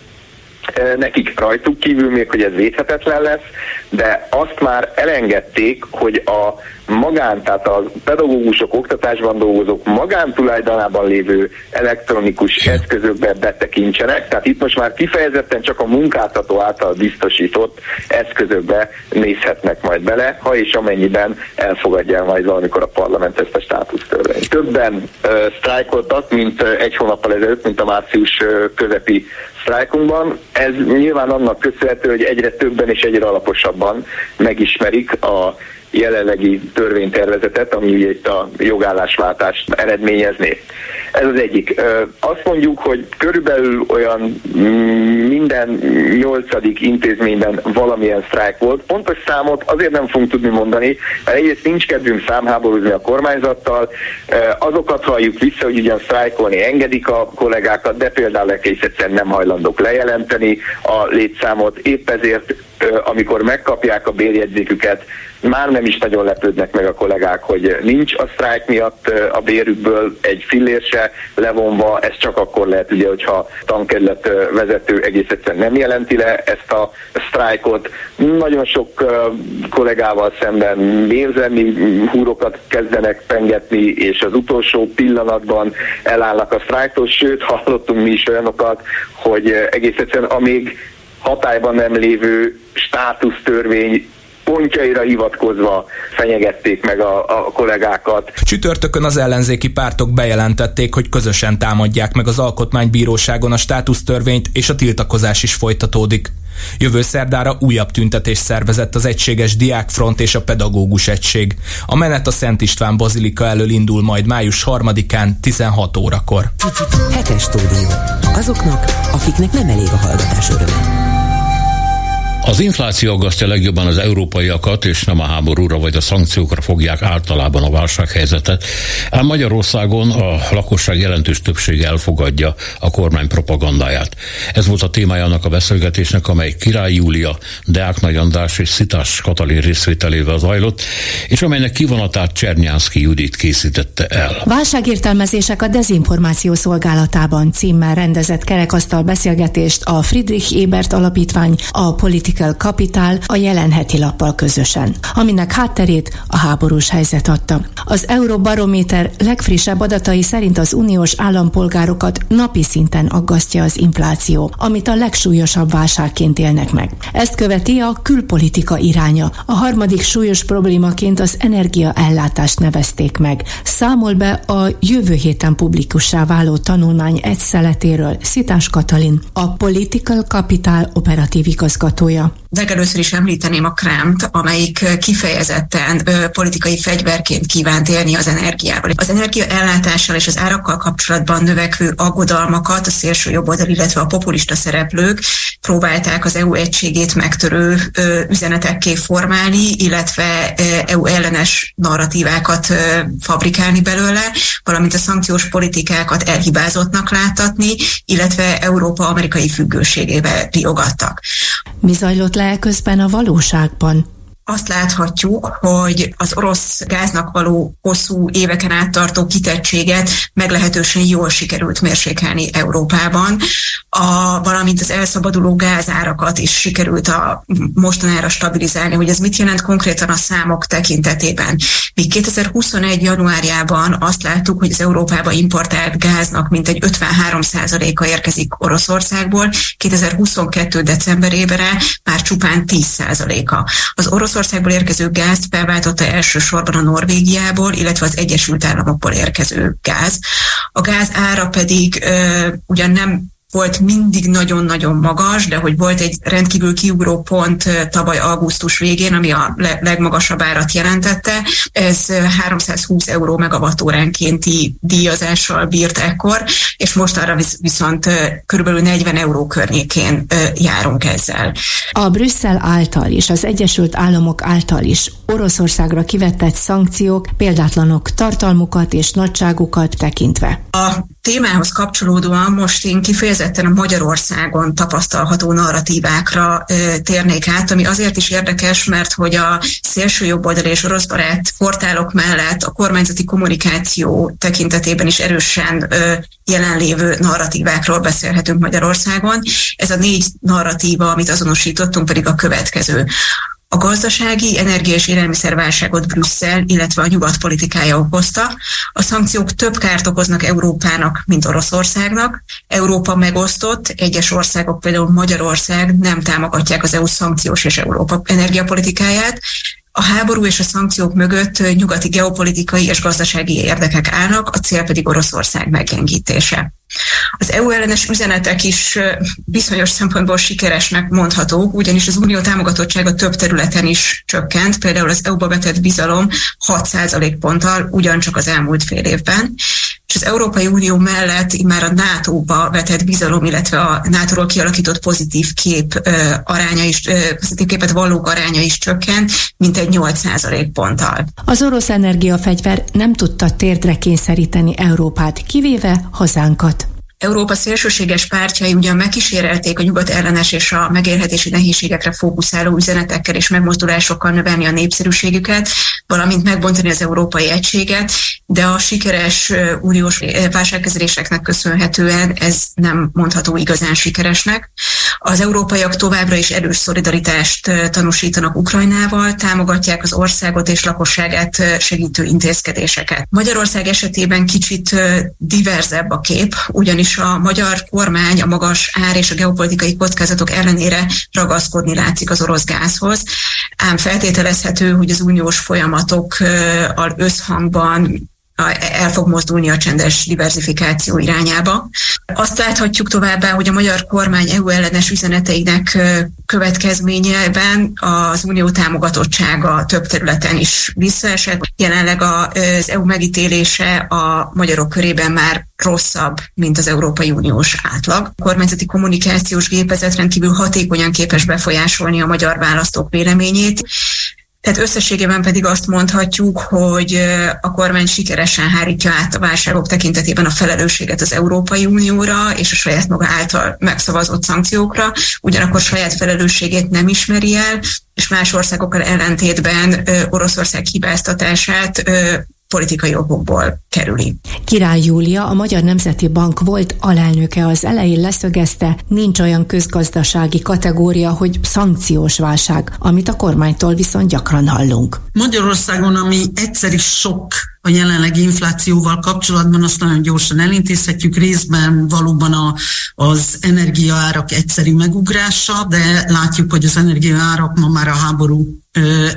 nekik rajtuk kívül még, hogy ez védhetetlen lesz, de azt már elengedték, hogy a magán, tehát a pedagógusok, oktatásban dolgozók magántulajdonában lévő elektronikus eszközökbe betekintsenek, tehát itt most már kifejezetten csak a munkáltató által biztosított eszközökbe nézhetnek majd bele, ha és amennyiben elfogadja majd valamikor a parlament ezt a státusztörvényt. Többen uh, sztrájkoltak, mint egy hónappal ezelőtt, mint a március uh, közepi sztrájkunkban. Ez nyilván annak köszönhető, hogy egyre többen és egyre alaposabban megismerik a jelenlegi törvénytervezetet, ami ugye itt a jogállásváltást eredményezné. Ez az egyik. Azt mondjuk, hogy körülbelül olyan minden nyolcadik intézményben valamilyen sztrájk volt. Pontos számot azért nem fogunk tudni mondani, mert egyrészt nincs kedvünk számháborúzni a kormányzattal. Azokat halljuk vissza, hogy ugyan sztrájkolni engedik a kollégákat, de például egész egyszerűen nem hajlandók lejelenteni a létszámot. Épp ezért, amikor megkapják a bérjegyzéküket, már nem is nagyon lepődnek meg a kollégák, hogy nincs a sztrájk miatt a bérükből egy fillér se levonva, ez csak akkor lehet, ugye, hogyha tankerület vezető egész egyszerűen nem jelenti le ezt a sztrájkot. Nagyon sok kollégával szemben érzelmi húrokat kezdenek pengetni, és az utolsó pillanatban elállnak a sztrájktól, sőt hallottunk mi is olyanokat, hogy egész egyszerűen amíg hatályban nem lévő státusztörvény pontjaira hivatkozva fenyegették meg a, a kollégákat. Csütörtökön az ellenzéki pártok bejelentették, hogy közösen támadják meg az alkotmánybíróságon a státusztörvényt, és a tiltakozás is folytatódik. Jövő szerdára újabb tüntetés szervezett az Egységes Diákfront és a Pedagógus Egység. A menet a Szent István Bazilika elől indul majd május 3-án 16 órakor. Hetes stúdió. Azoknak, akiknek nem elég a hallgatás öröme. Az infláció aggasztja legjobban az európaiakat, és nem a háborúra vagy a szankciókra fogják általában a válsághelyzetet. Ám Magyarországon a lakosság jelentős többsége elfogadja a kormány propagandáját. Ez volt a témája annak a beszélgetésnek, amely Király Júlia, Deák Nagy András és Szitás Katalin részvételével zajlott, és amelynek kivonatát Csernyánszki Judit készítette el. Válságértelmezések a dezinformáció szolgálatában címmel rendezett kerekasztal beszélgetést a Friedrich Ebert Alapítvány, a Politik Political Capital a jelen heti lappal közösen, aminek hátterét a háborús helyzet adta. Az Euróbarométer legfrissebb adatai szerint az uniós állampolgárokat napi szinten aggasztja az infláció, amit a legsúlyosabb válságként élnek meg. Ezt követi a külpolitika iránya. A harmadik súlyos problémaként az energiaellátást nevezték meg. Számol be a jövő héten publikussá váló tanulmány egy szeletéről Szitás Katalin, a Political Capital operatív igazgatója. yeah. Legelőször is említeném a Krámt, amelyik kifejezetten ö, politikai fegyverként kívánt élni az energiával. Az energia ellátással és az árakkal kapcsolatban növekvő aggodalmakat a szélső jobboldal, illetve a populista szereplők próbálták az EU egységét megtörő ö, üzenetekké formálni, illetve ö, EU ellenes narratívákat ö, fabrikálni belőle, valamint a szankciós politikákat elhibázottnak láttatni, illetve Európa amerikai függőségével riogattak. Mi zajlott le közben a valóságban? Azt láthatjuk, hogy az orosz gáznak való hosszú éveken át tartó kitettséget meglehetősen jól sikerült mérsékelni Európában, a, valamint az elszabaduló gázárakat is sikerült a mostanára stabilizálni. Hogy ez mit jelent konkrétan a számok tekintetében? Míg 2021. januárjában azt láttuk, hogy az Európába importált gáznak mintegy 53%-a érkezik Oroszországból, 2022. decemberében már csupán 10%-a. Az orosz Oroszországból érkező gázt felváltotta elsősorban a Norvégiából, illetve az Egyesült Államokból érkező gáz. A gáz ára pedig ö, ugyan nem volt mindig nagyon-nagyon magas, de hogy volt egy rendkívül kiugró pont tavaly augusztus végén, ami a legmagasabb árat jelentette, ez 320 euró megawattóránkénti díjazással bírt ekkor, és most arra viszont körülbelül 40 euró környékén járunk ezzel. A Brüsszel által és az Egyesült Államok által is Oroszországra kivetett szankciók példátlanok tartalmukat és nagyságukat tekintve. A témához kapcsolódóan most én kifejezetten a Magyarországon tapasztalható narratívákra térnék át, ami azért is érdekes, mert hogy a szélső jobboldali és oroszbarát portálok mellett a kormányzati kommunikáció tekintetében is erősen jelenlévő narratívákról beszélhetünk Magyarországon. Ez a négy narratíva, amit azonosítottunk, pedig a következő. A gazdasági, energia és élelmiszerválságot Brüsszel, illetve a nyugat politikája okozta. A szankciók több kárt okoznak Európának, mint Oroszországnak. Európa megosztott, egyes országok, például Magyarország nem támogatják az EU szankciós és Európa energiapolitikáját, a háború és a szankciók mögött nyugati geopolitikai és gazdasági érdekek állnak, a cél pedig Oroszország meggyengítése. Az EU ellenes üzenetek is bizonyos szempontból sikeresnek mondhatók, ugyanis az unió támogatottsága több területen is csökkent, például az EU-ba vetett bizalom 6% ponttal ugyancsak az elmúlt fél évben, és az Európai Unió mellett már a NATO-ba vetett bizalom, illetve a NATO-ról kialakított pozitív kép aránya is, ö, pozitív képet vallók aránya is csökkent, mint egy 8% ponttal. Az orosz energiafegyver nem tudta térdre kényszeríteni Európát, kivéve hazánkat. Európa szélsőséges pártjai ugyan megkísérelték a nyugat ellenes és a megélhetési nehézségekre fókuszáló üzenetekkel és megmozdulásokkal növelni a népszerűségüket, valamint megbontani az európai egységet, de a sikeres uniós válságkezeléseknek köszönhetően ez nem mondható igazán sikeresnek. Az európaiak továbbra is erős szolidaritást tanúsítanak Ukrajnával, támogatják az országot és lakosságát segítő intézkedéseket. Magyarország esetében kicsit diverzebb a kép, ugyanis a magyar kormány a magas ár és a geopolitikai kockázatok ellenére ragaszkodni látszik az orosz gázhoz, ám feltételezhető, hogy az uniós folyamatokkal összhangban el fog mozdulni a csendes diversifikáció irányába. Azt láthatjuk továbbá, hogy a magyar kormány EU ellenes üzeneteinek következményében az unió támogatottsága több területen is visszaesett. Jelenleg az EU megítélése a magyarok körében már rosszabb, mint az Európai Uniós átlag. A kormányzati kommunikációs gépezet rendkívül hatékonyan képes befolyásolni a magyar választók véleményét, tehát összességében pedig azt mondhatjuk, hogy a kormány sikeresen hárítja át a válságok tekintetében a felelősséget az Európai Unióra és a saját maga által megszavazott szankciókra, ugyanakkor saját felelősségét nem ismeri el, és más országokkal ellentétben Oroszország hibáztatását politikai okokból kerüli. Király Júlia, a Magyar Nemzeti Bank volt alelnöke az elején leszögezte, nincs olyan közgazdasági kategória, hogy szankciós válság, amit a kormánytól viszont gyakran hallunk. Magyarországon, ami egyszeri sok a jelenlegi inflációval kapcsolatban, azt nagyon gyorsan elintézhetjük, részben valóban a, az energiaárak egyszeri megugrása, de látjuk, hogy az energiaárak ma már a háború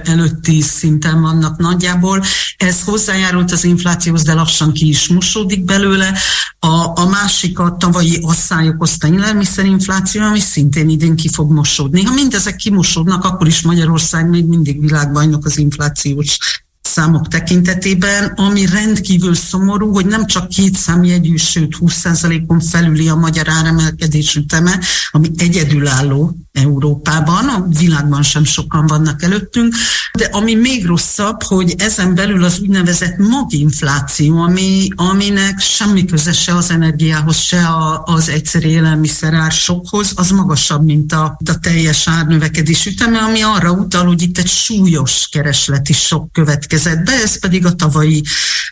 előtti szinten vannak nagyjából. Ez hozzájárult az inflációhoz, de lassan ki is mosódik belőle. A, a másik a tavalyi asszály okozta élelmiszerinfláció, ami szintén idén ki fog mosódni. Ha mindezek kimosódnak, akkor is Magyarország még mindig világbajnok az inflációs számok tekintetében, ami rendkívül szomorú, hogy nem csak két számjegyű, sőt 20%-on felüli a magyar áremelkedés üteme, ami egyedülálló Európában, a világban sem sokan vannak előttünk, de ami még rosszabb, hogy ezen belül az úgynevezett maginfláció, ami, aminek semmi köze se az energiához, se a, az egyszerű élelmiszerár sokhoz, az magasabb, mint a, a teljes árnövekedés üteme, ami arra utal, hogy itt egy súlyos keresleti sok következett be, ez pedig a tavalyi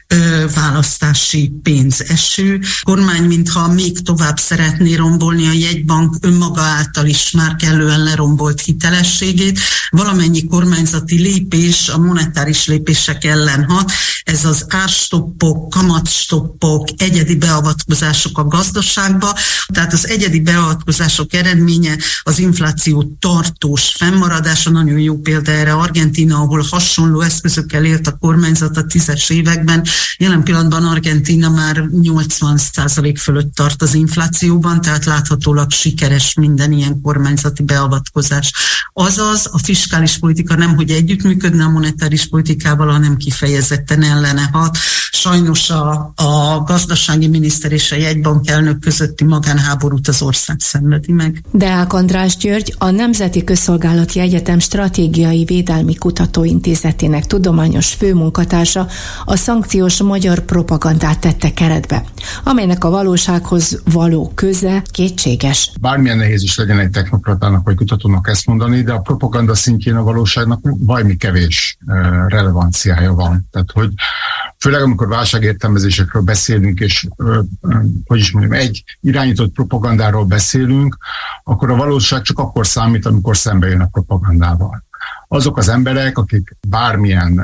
ö, választási pénzeső. A kormány, mintha még tovább szeretné rombolni a jegybank önmaga által is már kell kellően lerombolt hitelességét. Valamennyi kormányzati lépés a monetáris lépések ellen hat. Ez az árstoppok, kamatstoppok, egyedi beavatkozások a gazdaságba. Tehát az egyedi beavatkozások eredménye az infláció tartós fennmaradása. Nagyon jó példa erre Argentina, ahol hasonló eszközökkel élt a kormányzat a tízes években. Jelen pillanatban Argentina már 80% fölött tart az inflációban, tehát láthatólag sikeres minden ilyen kormányzati beavatkozás. Azaz a fiskális politika nem, hogy együttműködne a monetáris politikával, hanem kifejezetten ellene hat. Sajnos a, a gazdasági miniszter és a jegybank elnök közötti magánháborút az ország szenvedi meg. Deák András György, a Nemzeti Közszolgálati Egyetem Stratégiai Védelmi Kutatóintézetének tudományos főmunkatársa a szankciós magyar propagandát tette keretbe, amelynek a valósághoz való köze kétséges. Bármilyen nehéz is legyen egy technokratának kutatónak vagy kutatónak ezt mondani, de a propaganda szintjén a valóságnak valami kevés relevanciája van. Tehát, hogy főleg amikor válságértelmezésekről beszélünk, és hogy is mondjam, egy irányított propagandáról beszélünk, akkor a valóság csak akkor számít, amikor szembe jön a propagandával azok az emberek, akik bármilyen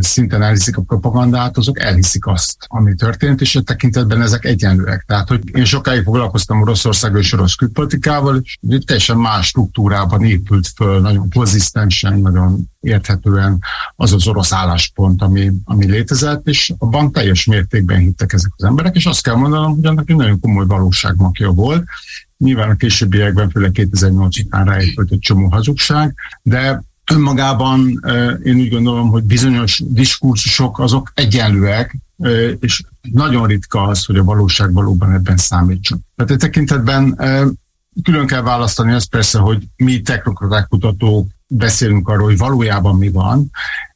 szinten elhiszik a propagandát, azok elhiszik azt, ami történt, és a tekintetben ezek egyenlőek. Tehát, hogy én sokáig foglalkoztam Oroszországgal és orosz külpolitikával, és teljesen más struktúrában épült föl, nagyon konzisztensen, nagyon érthetően az az orosz álláspont, ami, ami létezett, és abban teljes mértékben hittek ezek az emberek, és azt kell mondanom, hogy annak egy nagyon komoly valóságmakja volt. Nyilván a későbbiekben, főleg 2008 után ráépült egy csomó hazugság, de önmagában én úgy gondolom, hogy bizonyos diskurzusok azok egyenlőek, és nagyon ritka az, hogy a valóság valóban ebben számítson. Tehát egy tekintetben külön kell választani azt persze, hogy mi technokraták kutatók beszélünk arról, hogy valójában mi van,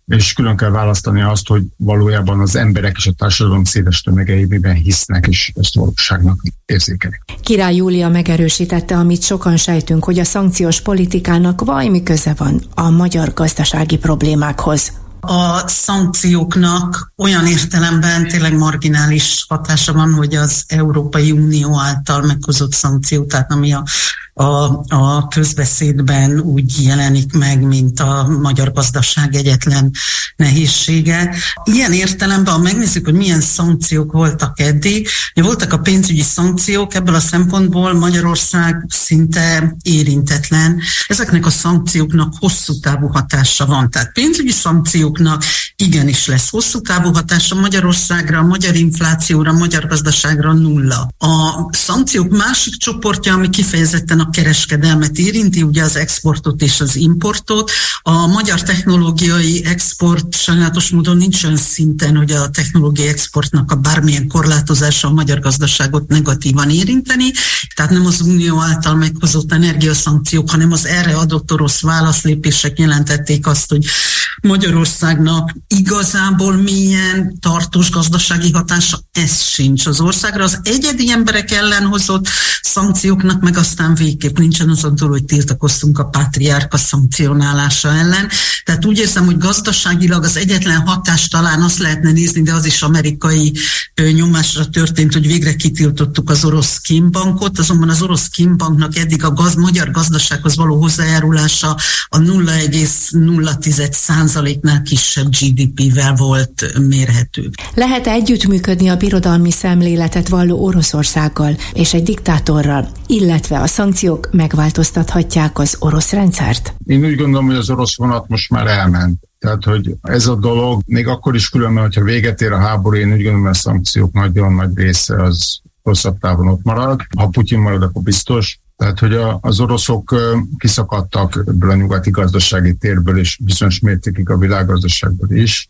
és külön kell választani azt, hogy valójában az emberek és a társadalom széles tömegei miben hisznek, és ezt valóságnak érzékelik. Király Júlia megerősítette, amit sokan sejtünk, hogy a szankciós politikának valami köze van a magyar gazdasági problémákhoz a szankcióknak olyan értelemben tényleg marginális hatása van, hogy az Európai Unió által meghozott szankció, tehát ami a a, a közbeszédben úgy jelenik meg, mint a magyar gazdaság egyetlen nehézsége. Ilyen értelemben, ha megnézzük, hogy milyen szankciók voltak eddig, voltak a pénzügyi szankciók, ebből a szempontból Magyarország szinte érintetlen. Ezeknek a szankcióknak hosszú távú hatása van. Tehát pénzügyi szankcióknak igenis lesz hosszú távú hatása Magyarországra, a magyar inflációra, a magyar gazdaságra nulla. A szankciók másik csoportja, ami kifejezetten a a kereskedelmet érinti, ugye az exportot és az importot. A magyar technológiai export sajnálatos módon nincs olyan szinten, hogy a technológiai exportnak a bármilyen korlátozása a magyar gazdaságot negatívan érinteni, tehát nem az Unió által meghozott energiaszankciók, hanem az erre adott orosz válaszlépések jelentették azt, hogy Magyarországnak igazából milyen tartós gazdasági hatása, ez sincs az országra. Az egyedi emberek ellen hozott szankcióknak meg aztán vég semmiképp nincsen azon túl, hogy tiltakoztunk a pátriárka szankcionálása ellen. Tehát úgy érzem, hogy gazdaságilag az egyetlen hatás talán azt lehetne nézni, de az is amerikai nyomásra történt, hogy végre kitiltottuk az orosz Kimbankot, azonban az orosz Kimbanknak eddig a gaz, magyar gazdasághoz való hozzájárulása a 0,0 százaléknál kisebb GDP-vel volt mérhető. Lehet együttműködni a birodalmi szemléletet valló Oroszországgal és egy diktátorral, illetve a szankciók megváltoztathatják az orosz rendszert? Én úgy gondolom, hogy az orosz vonat most már elment. Tehát, hogy ez a dolog, még akkor is különben, hogyha véget ér a háború, én úgy gondolom, hogy a szankciók nagyon nagy része az hosszabb távon ott marad. Ha Putyin marad, akkor biztos. Tehát, hogy a, az oroszok kiszakadtak ebből a nyugati gazdasági térből, és bizonyos mértékig a világgazdaságból is,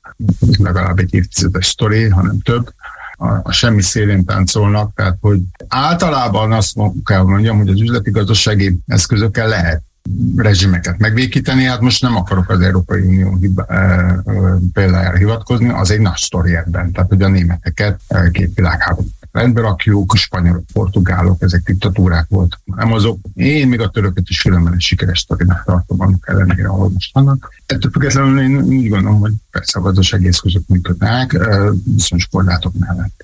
legalább egy évtizedes sztori, hanem több a, a semmi szélén táncolnak, tehát hogy általában azt kell mondjam, hogy az üzleti gazdasági eszközökkel lehet rezsimeket megvékíteni, hát most nem akarok az Európai Unió példájára hivatkozni, az egy nagy sztori ebben, tehát hogy a németeket két világháború rendbe rakjuk, a spanyolok, portugálok, ezek diktatúrák voltak. Nem azok, én még a töröket is különben sikeres sztorinak tartom, annak ellenére, ahol most vannak. Ettől függetlenül én úgy gondolom, hogy persze a gazdasági eszközök működnek, bizonyos korlátok mellett.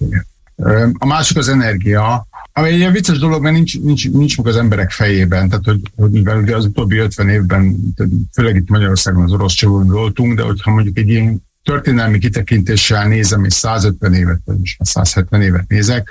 A másik az energia, ami egy ilyen vicces dolog, mert nincs, nincs, nincs meg az emberek fejében, tehát hogy, hogy mivel ugye az utóbbi 50 évben, főleg itt Magyarországon az orosz csavon voltunk, de hogyha mondjuk egy ilyen történelmi kitekintéssel nézem, és 150 évet, vagy most már 170 évet nézek,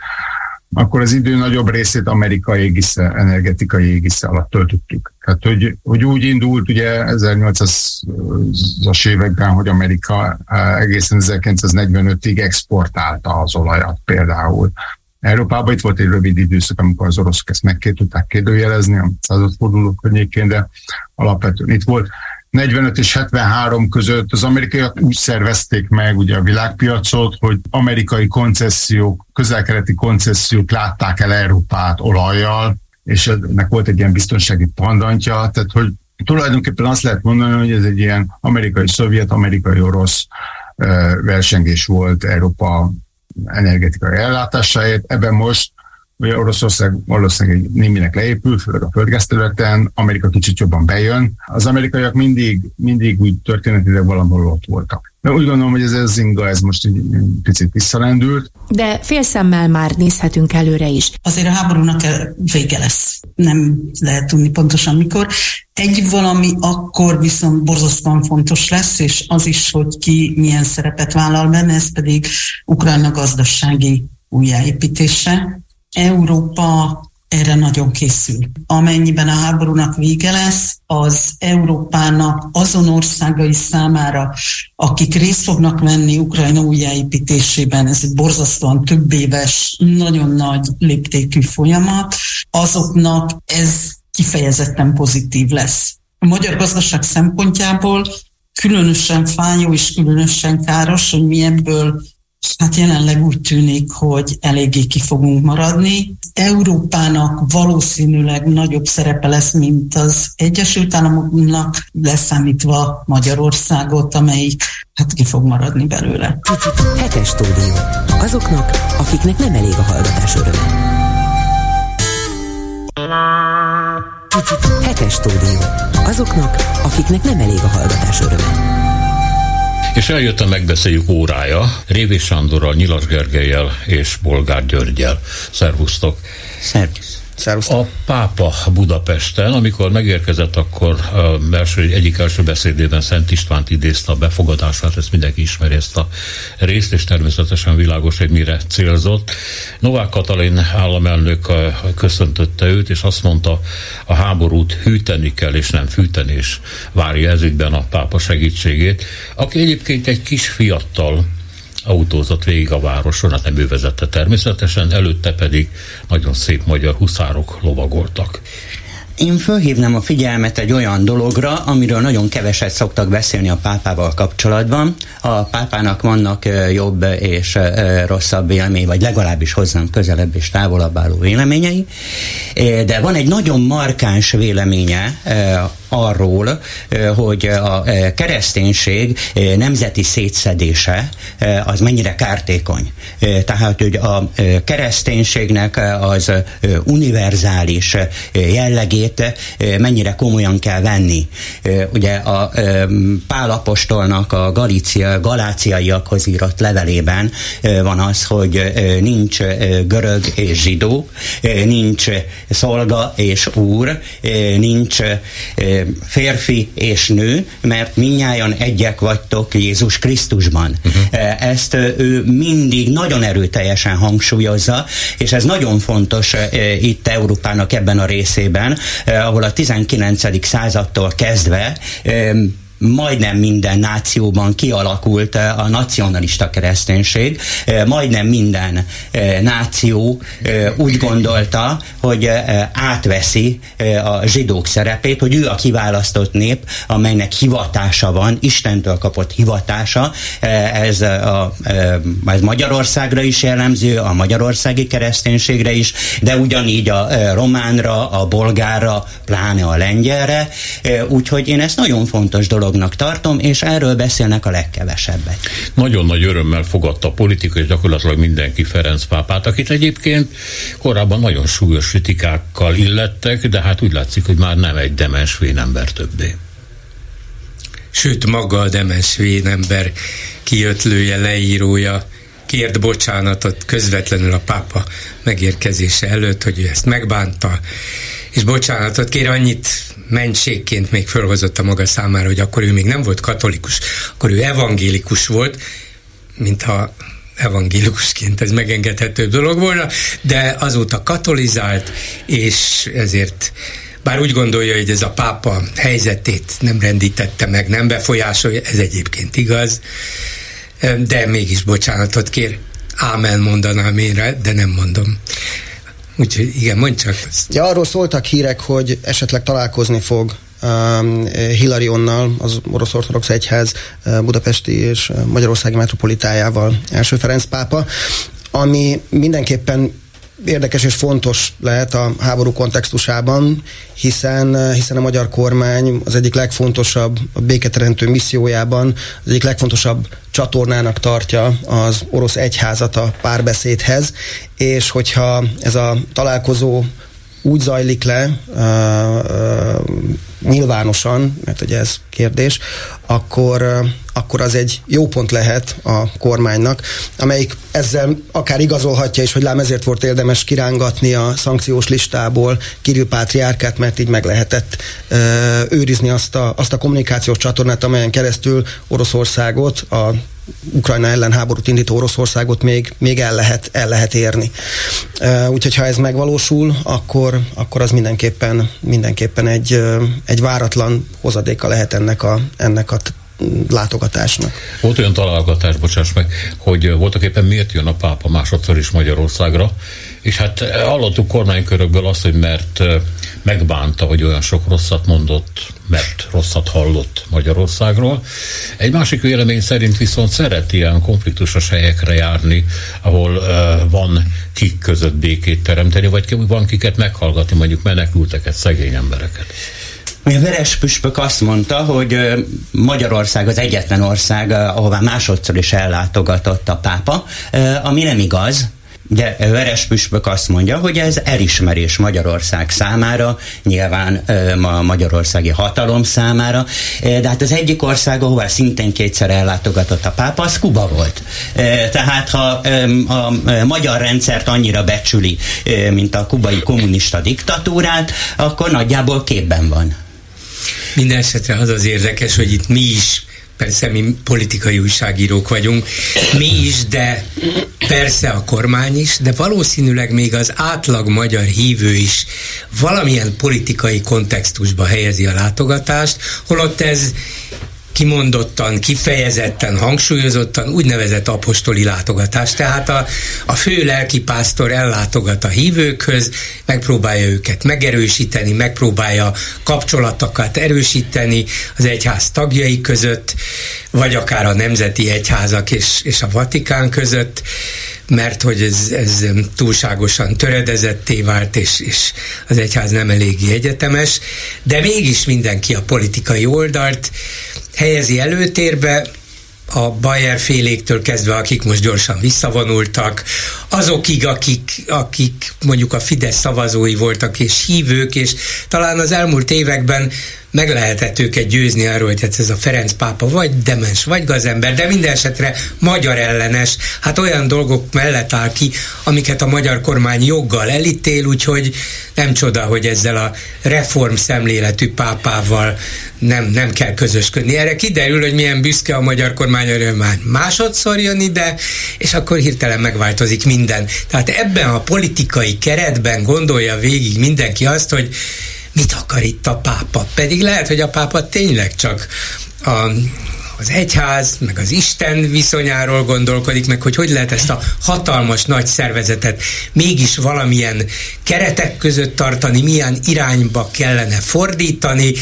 akkor az idő nagyobb részét amerikai égisze, energetikai égisze alatt töltöttük. Tehát, hogy, hogy úgy indult ugye 1800-as években, hogy Amerika egészen 1945-ig exportálta az olajat például. Európában itt volt egy rövid időszak, amikor az oroszok ezt meg tudták kérdőjelezni a századforduló környékén, de alapvetően itt volt. 45 és 73 között az amerikaiak úgy szervezték meg ugye a világpiacot, hogy amerikai koncesziók, közelkeleti koncesziók látták el Európát olajjal, és ennek volt egy ilyen biztonsági pandantja, tehát hogy tulajdonképpen azt lehet mondani, hogy ez egy ilyen amerikai-szovjet, amerikai-orosz versengés volt Európa energetikai ellátásáért. Ebben most Ugye Oroszország valószínűleg néminek leépül, főleg a földgázterületen, Amerika kicsit jobban bejön. Az amerikaiak mindig, mindig úgy történetileg valahol ott voltak. De úgy gondolom, hogy ez az inga, ez most egy picit visszalendült. De félszemmel már nézhetünk előre is. Azért a háborúnak vége lesz. Nem lehet tudni pontosan mikor. Egy valami akkor viszont borzasztóan fontos lesz, és az is, hogy ki milyen szerepet vállal benne, ez pedig Ukrajna gazdasági újjáépítése. Európa erre nagyon készül. Amennyiben a háborúnak vége lesz, az Európának azon országai számára, akik részt fognak venni Ukrajna újjáépítésében, ez egy borzasztóan több éves, nagyon nagy léptékű folyamat, azoknak ez kifejezetten pozitív lesz. A magyar gazdaság szempontjából különösen fájó és különösen káros, hogy mi ebből Hát jelenleg úgy tűnik, hogy eléggé ki fogunk maradni. Európának valószínűleg nagyobb szerepe lesz, mint az Egyesült Államoknak, leszámítva Magyarországot, amelyik hát ki fog maradni belőle. Hetes stúdió. Azoknak, akiknek nem elég a hallgatás öröme. Hetes stúdió. Azoknak, akiknek nem elég a hallgatás öröme. És eljött a megbeszéljük órája Révi Sándorral, Nyilas Gergelyel és Bolgár Györgyel. Szervusztok! Szervusz! A pápa Budapesten, amikor megérkezett, akkor első, egyik első beszédében Szent Istvánt idézte a befogadását, ezt mindenki ismeri ezt a részt, és természetesen világos, hogy mire célzott. Novák Katalin államelnök köszöntötte őt, és azt mondta, a háborút hűteni kell, és nem fűteni, és várja ezügyben a pápa segítségét, aki egyébként egy kis fiattal autózott végig a városon, hát nem ő vezette természetesen, előtte pedig nagyon szép magyar huszárok lovagoltak. Én fölhívnám a figyelmet egy olyan dologra, amiről nagyon keveset szoktak beszélni a pápával kapcsolatban. A pápának vannak jobb és rosszabb vélemény, vagy legalábbis hozzám közelebb és távolabb álló véleményei, de van egy nagyon markáns véleménye arról, hogy a kereszténység nemzeti szétszedése az mennyire kártékony. Tehát, hogy a kereszténységnek az univerzális jellegét mennyire komolyan kell venni. Ugye a Pálapostolnak a Galícia, galáciaiakhoz írott levelében van az, hogy nincs görög és zsidó, nincs szolga és úr, nincs férfi és nő, mert minnyáján egyek vagytok Jézus Krisztusban. Uh-huh. Ezt ő mindig nagyon erőteljesen hangsúlyozza, és ez nagyon fontos itt Európának ebben a részében, ahol a 19. századtól kezdve majdnem minden nációban kialakult eh, a nacionalista kereszténység, eh, majdnem minden eh, náció úgy gondolta, hogy átveszi a zsidók szerepét, hogy ő a kiválasztott nép, amelynek hivatása van, Istentől kapott hivatása, ez, a, ez Magyarországra is jellemző, a magyarországi kereszténységre is, de ugyanígy a románra, a bolgárra, pláne a lengyelre, úgyhogy én ezt nagyon fontos dolog dolognak tartom, és erről beszélnek a legkevesebbet. Nagyon nagy örömmel fogadta a politika, és gyakorlatilag mindenki Ferenc pápát, akit egyébként korábban nagyon súlyos kritikákkal illettek, de hát úgy látszik, hogy már nem egy demens ember többé. Sőt, maga a demens ember kiötlője, leírója, kért bocsánatot közvetlenül a pápa megérkezése előtt, hogy ő ezt megbánta, és bocsánatot kér, annyit mentségként még fölhozott a maga számára, hogy akkor ő még nem volt katolikus, akkor ő evangélikus volt, mintha evangélikusként ez megengedhető dolog volna, de azóta katolizált, és ezért bár úgy gondolja, hogy ez a pápa helyzetét nem rendítette meg, nem befolyásolja, ez egyébként igaz, de mégis bocsánatot kér. Ámen mondanám én de nem mondom. Úgyhogy igen, mondj csak. Ja, arról szóltak hírek, hogy esetleg találkozni fog um, Hilarionnal, az orosz ortodox egyház uh, budapesti és uh, magyarországi metropolitájával első Ferenc pápa, ami mindenképpen érdekes és fontos lehet a háború kontextusában, hiszen, hiszen a magyar kormány az egyik legfontosabb a béketeremtő missziójában, az egyik legfontosabb csatornának tartja az orosz egyházat a párbeszédhez, és hogyha ez a találkozó úgy zajlik le nyilvánosan, mert ugye ez kérdés, akkor, akkor az egy jó pont lehet a kormánynak, amelyik ezzel akár igazolhatja is, hogy lám ezért volt érdemes kirángatni a szankciós listából Kirill Pátriárkát, mert így meg lehetett uh, őrizni azt a, azt a kommunikációs csatornát, amelyen keresztül Oroszországot a Ukrajna ellen háborút indító Oroszországot még, még el, lehet, el lehet érni. Úgyhogy ha ez megvalósul, akkor, akkor az mindenképpen, mindenképpen egy, egy váratlan hozadéka lehet ennek a, ennek a látogatásnak. Volt olyan találgatás, bocsáss meg, hogy voltak éppen miért jön a pápa másodszor is Magyarországra, és hát hallottuk kormánykörökből azt, hogy mert megbánta, hogy olyan sok rosszat mondott, mert rosszat hallott Magyarországról. Egy másik vélemény szerint viszont szeret ilyen konfliktusos helyekre járni, ahol uh, van kik között békét teremteni, vagy van kiket meghallgatni, mondjuk menekülteket, szegény embereket. A Veres Püspök azt mondta, hogy Magyarország az egyetlen ország, ahová másodszor is ellátogatott a pápa, ami nem igaz, de Veres Püspök azt mondja, hogy ez elismerés Magyarország számára, nyilván a magyarországi hatalom számára, de hát az egyik ország, ahová szintén kétszer ellátogatott a pápa, az Kuba volt. Tehát ha a magyar rendszert annyira becsüli, mint a kubai kommunista diktatúrát, akkor nagyjából képben van. Minden esetre az az érdekes, hogy itt mi is persze mi politikai újságírók vagyunk, mi is, de persze a kormány is, de valószínűleg még az átlag magyar hívő is valamilyen politikai kontextusba helyezi a látogatást, holott ez kimondottan, kifejezetten, hangsúlyozottan úgynevezett apostoli látogatás. Tehát a, a fő lelkipásztor ellátogat a hívőkhöz, megpróbálja őket megerősíteni, megpróbálja kapcsolatokat erősíteni az egyház tagjai között, vagy akár a nemzeti egyházak és, és a Vatikán között, mert hogy ez, ez túlságosan töredezetté vált, és, és az egyház nem eléggé egyetemes, de mégis mindenki a politikai oldalt helyezi előtérbe, a Bayer féléktől kezdve, akik most gyorsan visszavonultak, azokig, akik, akik mondjuk a Fidesz szavazói voltak és hívők, és talán az elmúlt években meg lehetett őket győzni arról, hogy hát ez a Ferenc pápa vagy demens, vagy gazember, de minden esetre magyar ellenes, hát olyan dolgok mellett áll ki, amiket a magyar kormány joggal elítél, úgyhogy nem csoda, hogy ezzel a reform szemléletű pápával nem, nem kell közösködni. Erre kiderül, hogy milyen büszke a magyar kormány, hogy már másodszor jön ide, és akkor hirtelen megváltozik minden. Tehát ebben a politikai keretben gondolja végig mindenki azt, hogy mit akar itt a pápa? Pedig lehet, hogy a pápa tényleg csak a, az egyház, meg az Isten viszonyáról gondolkodik, meg hogy hogy lehet ezt a hatalmas nagy szervezetet mégis valamilyen keretek között tartani, milyen irányba kellene fordítani,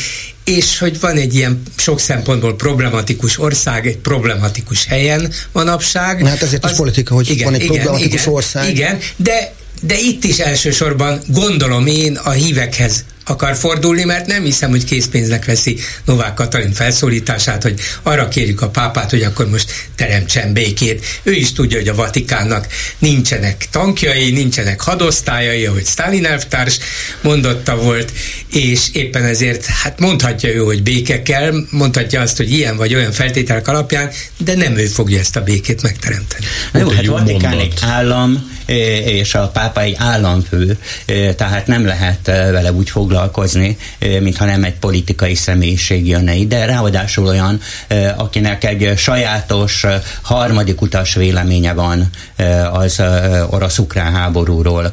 és hogy van egy ilyen sok szempontból problematikus ország, egy problematikus helyen manapság. Hát ezért az, is politika, hogy igen, van egy igen, problematikus igen, ország. Igen, de de itt is elsősorban gondolom én a hívekhez akar fordulni, mert nem hiszem, hogy készpénznek veszi Novák Katalin felszólítását, hogy arra kérjük a pápát, hogy akkor most teremtsen békét. Ő is tudja, hogy a Vatikánnak nincsenek tankjai, nincsenek hadosztályai, ahogy Stalin elvtárs mondotta volt, és éppen ezért hát mondhatja ő, hogy béke kell, mondhatja azt, hogy ilyen vagy olyan feltételek alapján, de nem ő fogja ezt a békét megteremteni. Jó, hát Vatikán egy állam, és a pápa egy államfő, tehát nem lehet vele úgy foglalkozni, mintha nem egy politikai személyiség jönne ide, ráadásul olyan, akinek egy sajátos harmadik utas véleménye van az orosz-ukrán háborúról,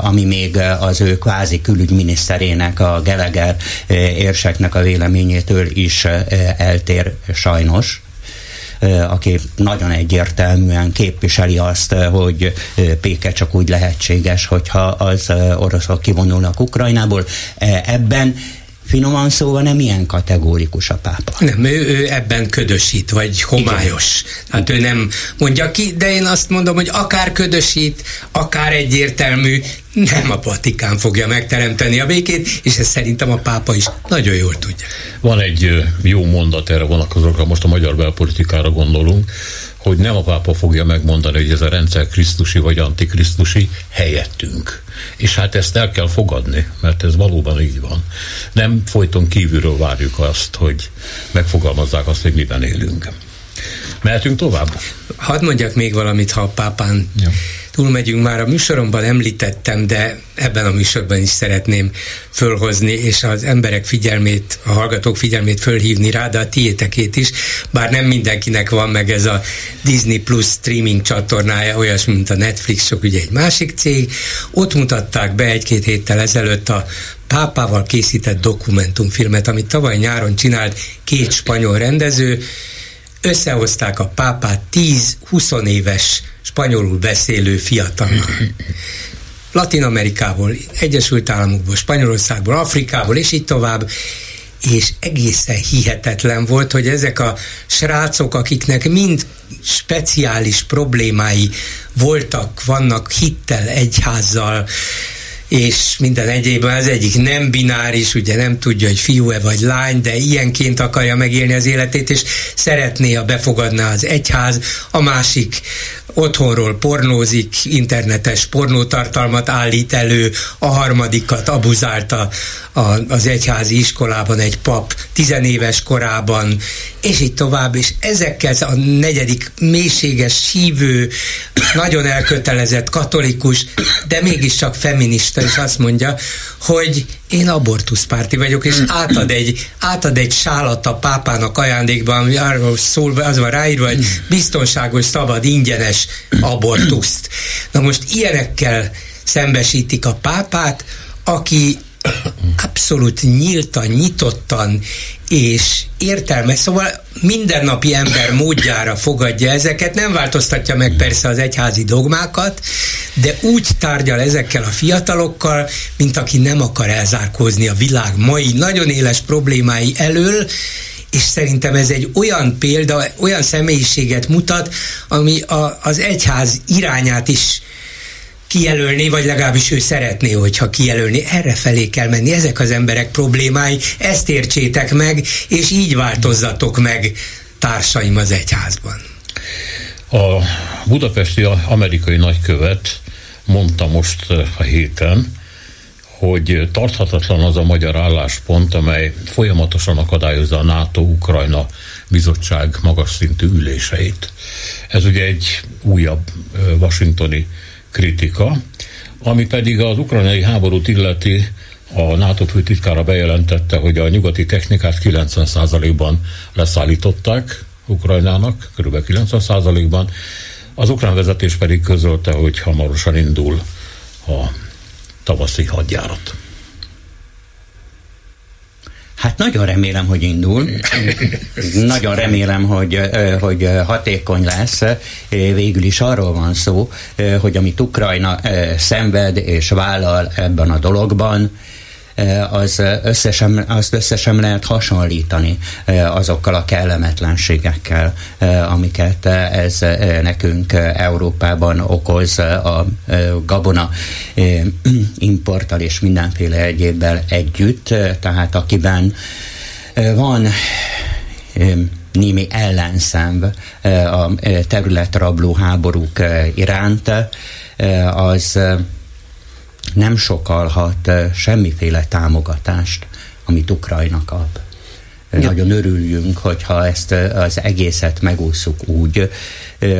ami még az ő kvázi külügyminiszterének, a Geleger érseknek a véleményétől is eltér sajnos aki nagyon egyértelműen képviseli azt, hogy Péke csak úgy lehetséges, hogyha az oroszok kivonulnak Ukrajnából. Ebben finoman szóval nem ilyen kategórikus a pápa. Nem, ő, ő ebben ködösít, vagy homályos. Igen. Hát ő nem mondja ki, de én azt mondom, hogy akár ködösít, akár egyértelmű, nem a Vatikán fogja megteremteni a békét, és ezt szerintem a pápa is nagyon jól tudja. Van egy jó mondat erre vonatkozókra, most a magyar belpolitikára gondolunk, hogy nem a pápa fogja megmondani, hogy ez a rendszer krisztusi vagy antikrisztusi helyettünk. És hát ezt el kell fogadni, mert ez valóban így van. Nem folyton kívülről várjuk azt, hogy megfogalmazzák azt, hogy miben élünk. Mehetünk tovább? Hadd mondjak még valamit, ha a pápán ja túlmegyünk, már a műsoromban említettem, de ebben a műsorban is szeretném fölhozni, és az emberek figyelmét, a hallgatók figyelmét fölhívni rá, de a tiétekét is, bár nem mindenkinek van meg ez a Disney Plus streaming csatornája, olyas, mint a Netflix, sok ugye egy másik cég. Ott mutatták be egy-két héttel ezelőtt a pápával készített dokumentumfilmet, amit tavaly nyáron csinált két spanyol rendező, összehozták a pápát 10-20 éves spanyolul beszélő fiatalnak. Latin Amerikából, Egyesült Államokból, Spanyolországból, Afrikából, és így tovább, és egészen hihetetlen volt, hogy ezek a srácok, akiknek mind speciális problémái voltak, vannak hittel, egyházzal, és minden egyébben az egyik nem bináris, ugye nem tudja, hogy fiú-e vagy lány, de ilyenként akarja megélni az életét, és szeretné, ha befogadná az egyház, a másik otthonról pornózik, internetes pornótartalmat állít elő, a harmadikat abuzálta a, az egyházi iskolában egy pap tizenéves korában, és így tovább, és ezekkel a negyedik mélységes hívő, nagyon elkötelezett katolikus, de mégiscsak feminista, és azt mondja, hogy én abortuszpárti vagyok, és átad egy, átad egy sálat a pápának ajándékba, ami arról szól, az van ráírva, hogy biztonságos, szabad, ingyenes abortuszt. Na most ilyenekkel szembesítik a pápát, aki abszolút nyíltan, nyitottan és értelme, szóval mindennapi ember módjára fogadja ezeket, nem változtatja meg persze az egyházi dogmákat, de úgy tárgyal ezekkel a fiatalokkal, mint aki nem akar elzárkózni a világ mai nagyon éles problémái elől, és szerintem ez egy olyan példa, olyan személyiséget mutat, ami a, az egyház irányát is kijelölni, vagy legalábbis ő szeretné, hogyha kijelölni. Erre felé kell menni, ezek az emberek problémái, ezt értsétek meg, és így változzatok meg társaim az egyházban. A budapesti amerikai nagykövet mondta most a héten, hogy tarthatatlan az a magyar álláspont, amely folyamatosan akadályozza a NATO-Ukrajna bizottság magas szintű üléseit. Ez ugye egy újabb washingtoni kritika, ami pedig az ukrajnai háborút illeti, a NATO főtitkára bejelentette, hogy a nyugati technikát 90%-ban leszállították Ukrajnának, kb. 90%-ban. Az ukrán vezetés pedig közölte, hogy hamarosan indul a tavaszi hadjárat. Hát nagyon remélem, hogy indul. nagyon remélem, hogy, hogy hatékony lesz. Végül is arról van szó, hogy amit Ukrajna szenved és vállal ebben a dologban, az összesen, azt összesen lehet hasonlítani azokkal a kellemetlenségekkel, amiket ez nekünk Európában okoz a gabona importtal és mindenféle egyébbel együtt, tehát akiben van némi ellenszenv a területrabló háborúk iránt, az nem sokalhat semmiféle támogatást, amit Ukrajna kap. Igen. Nagyon örüljünk, hogyha ezt az egészet megúszuk úgy,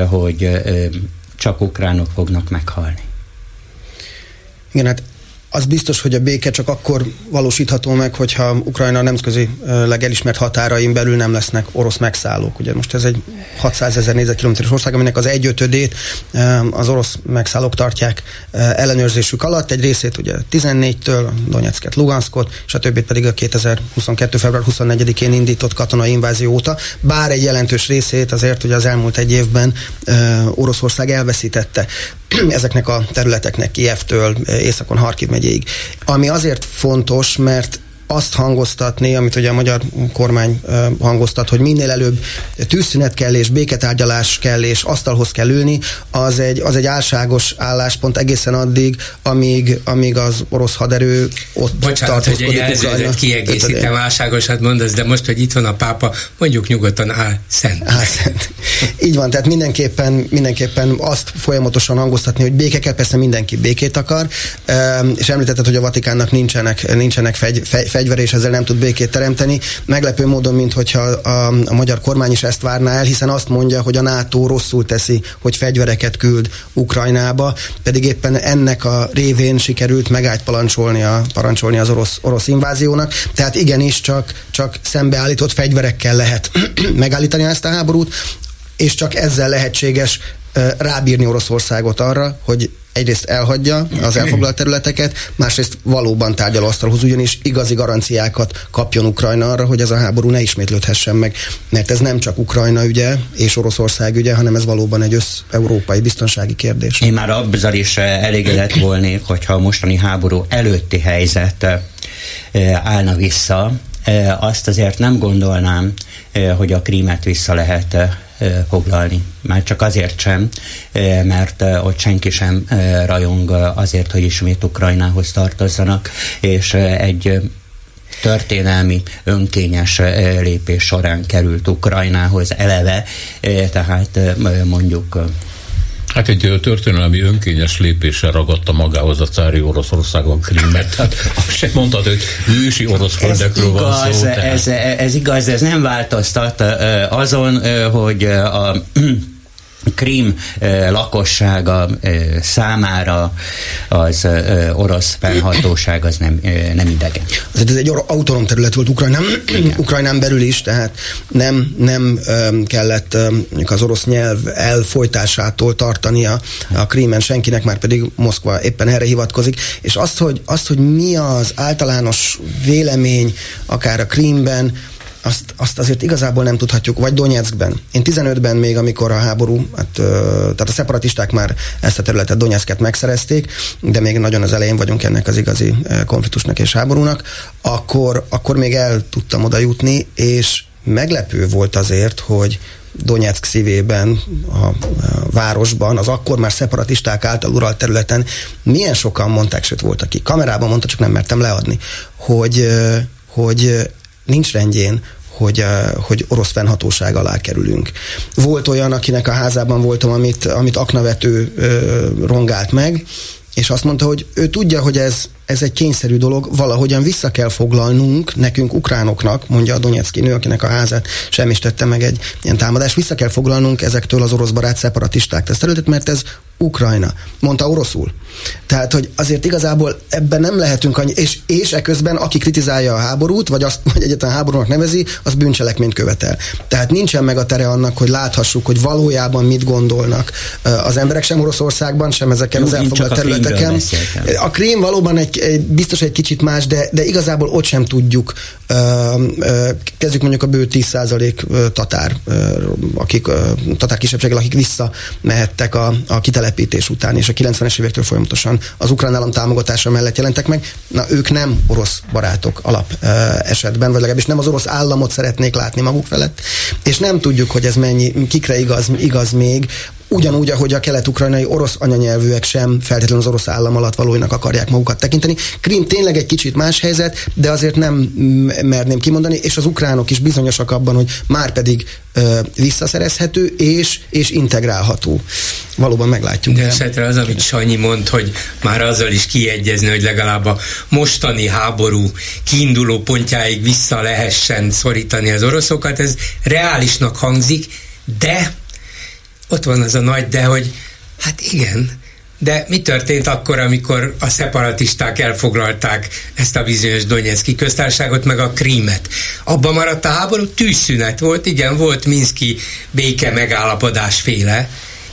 hogy csak ukránok fognak meghalni. Igen, hát az biztos, hogy a béke csak akkor valósítható meg, hogyha Ukrajna nemzetközi elismert határain belül nem lesznek orosz megszállók. Ugye most ez egy 600 ezer négyzetkilométeres ország, aminek az egyötödét az orosz megszállók tartják ellenőrzésük alatt. Egy részét ugye 14-től, Donetsket, Luganskot, és a többit pedig a 2022. február 24-én indított katonai invázió óta. Bár egy jelentős részét azért ugye az elmúlt egy évben Oroszország elveszítette ezeknek a területeknek Kievtől északon Harkiv megyéig. Ami azért fontos, mert azt hangoztatni, amit ugye a magyar kormány hangoztat, hogy minél előbb tűzszünet kell és béketárgyalás kell és asztalhoz kell ülni, az egy, az egy álságos álláspont egészen addig, amíg, amíg az orosz haderő ott Bocsánat, hogy egy jelzőzet kiegészítem, álságosat mondasz, de most, hogy itt van a pápa, mondjuk nyugodtan áll szent. Áll szent. Így van, tehát mindenképpen, mindenképpen azt folyamatosan hangoztatni, hogy béke kell, persze mindenki békét akar, és említetted, hogy a Vatikánnak nincsenek, nincsenek fegy, fegy, fegyver, és ezzel nem tud békét teremteni. Meglepő módon, mintha a, a magyar kormány is ezt várná el, hiszen azt mondja, hogy a NATO rosszul teszi, hogy fegyvereket küld Ukrajnába, pedig éppen ennek a révén sikerült megágypalancsolni a, parancsolni az orosz, orosz inváziónak. Tehát igenis csak, csak szembeállított fegyverekkel lehet megállítani ezt a háborút, és csak ezzel lehetséges rábírni Oroszországot arra, hogy egyrészt elhagyja az elfoglalt területeket, másrészt valóban tárgyalóasztalhoz, ugyanis igazi garanciákat kapjon Ukrajna arra, hogy ez a háború ne ismétlődhessen meg, mert ez nem csak Ukrajna ügye és Oroszország ügye, hanem ez valóban egy össz-európai biztonsági kérdés. Én már azzal is elégedett volnék, hogyha a mostani háború előtti helyzet állna vissza, azt azért nem gondolnám, hogy a krímet vissza lehet foglalni. Már csak azért sem, mert ott senki sem rajong azért, hogy ismét Ukrajnához tartozzanak, és egy történelmi önkényes lépés során került Ukrajnához eleve, tehát mondjuk Hát egy történelmi önkényes lépéssel ragadta magához a cári Oroszországon Krímet. Tehát azt sem mondtad, hogy ősi orosz földekről van szó. Tehát... Ez, ez igaz, ez nem változtat azon, hogy a Krím lakossága számára az orosz felhatóság az nem, nem idegen. Azért ez egy autonóm terület volt Ukrajnán, Ukrajnán belül is, tehát nem, nem kellett az orosz nyelv elfolytásától tartani a, a Krímen senkinek, már pedig Moszkva éppen erre hivatkozik, és azt, hogy, azt, hogy mi az általános vélemény akár a Krímben, azt, azt azért igazából nem tudhatjuk, vagy Donetskben. Én 15-ben még, amikor a háború, hát, tehát a szeparatisták már ezt a területet, Donetsket megszerezték, de még nagyon az elején vagyunk ennek az igazi konfliktusnak és háborúnak, akkor, akkor még el tudtam oda jutni, és meglepő volt azért, hogy Donetsk szívében, a városban, az akkor már szeparatisták által uralt területen milyen sokan mondták, sőt volt, aki kamerában mondta, csak nem mertem leadni, hogy, hogy nincs rendjén, hogy, hogy orosz fennhatóság alá kerülünk. Volt olyan, akinek a házában voltam, amit, amit aknavető rongált meg, és azt mondta, hogy ő tudja, hogy ez, ez egy kényszerű dolog, valahogyan vissza kell foglalnunk nekünk, ukránoknak, mondja a Donetszki nő, akinek a házát sem is tette meg egy ilyen támadás, vissza kell foglalnunk ezektől az orosz barát szeparatisták ezt területet, mert ez Ukrajna. Mondta oroszul. Tehát, hogy azért igazából ebben nem lehetünk annyi, és, és eközben aki kritizálja a háborút, vagy azt, vagy egyetlen háborúnak nevezi, az bűncselekményt követel. Tehát nincsen meg a tere annak, hogy láthassuk, hogy valójában mit gondolnak az emberek sem Oroszországban, sem ezeken Jó, az elfoglalt területeken. A Krím valóban egy, egy, biztos egy kicsit más, de, de igazából ott sem tudjuk. Kezdjük mondjuk a bő 10% tatár, akik tatár kisebbséggel, akik visszamehettek a, a kitelepítés után, és a 90-es évektől folyamatosan az ukrán állam támogatása mellett jelentek meg. Na, ők nem orosz barátok alap esetben, vagy legalábbis nem az orosz államot szeretnék látni maguk felett, és nem tudjuk, hogy ez mennyi, kikre igaz, igaz még, ugyanúgy, ahogy a kelet-ukrajnai orosz anyanyelvűek sem feltétlenül az orosz állam alatt valóinak akarják magukat tekinteni. Krim tényleg egy kicsit más helyzet, de azért nem merném kimondani, és az ukránok is bizonyosak abban, hogy már pedig ö, visszaszerezhető és, és integrálható. Valóban meglátjuk. De esetre az, amit Sanyi mond, hogy már azzal is kiegyezni, hogy legalább a mostani háború kiinduló pontjáig vissza lehessen szorítani az oroszokat, ez reálisnak hangzik, de ott van az a nagy de, hogy hát igen, de mi történt akkor, amikor a szeparatisták elfoglalták ezt a bizonyos Donetszki köztársaságot, meg a Krímet? Abban maradt a háború, tűzszünet volt, igen, volt Minszki béke megállapodás féle,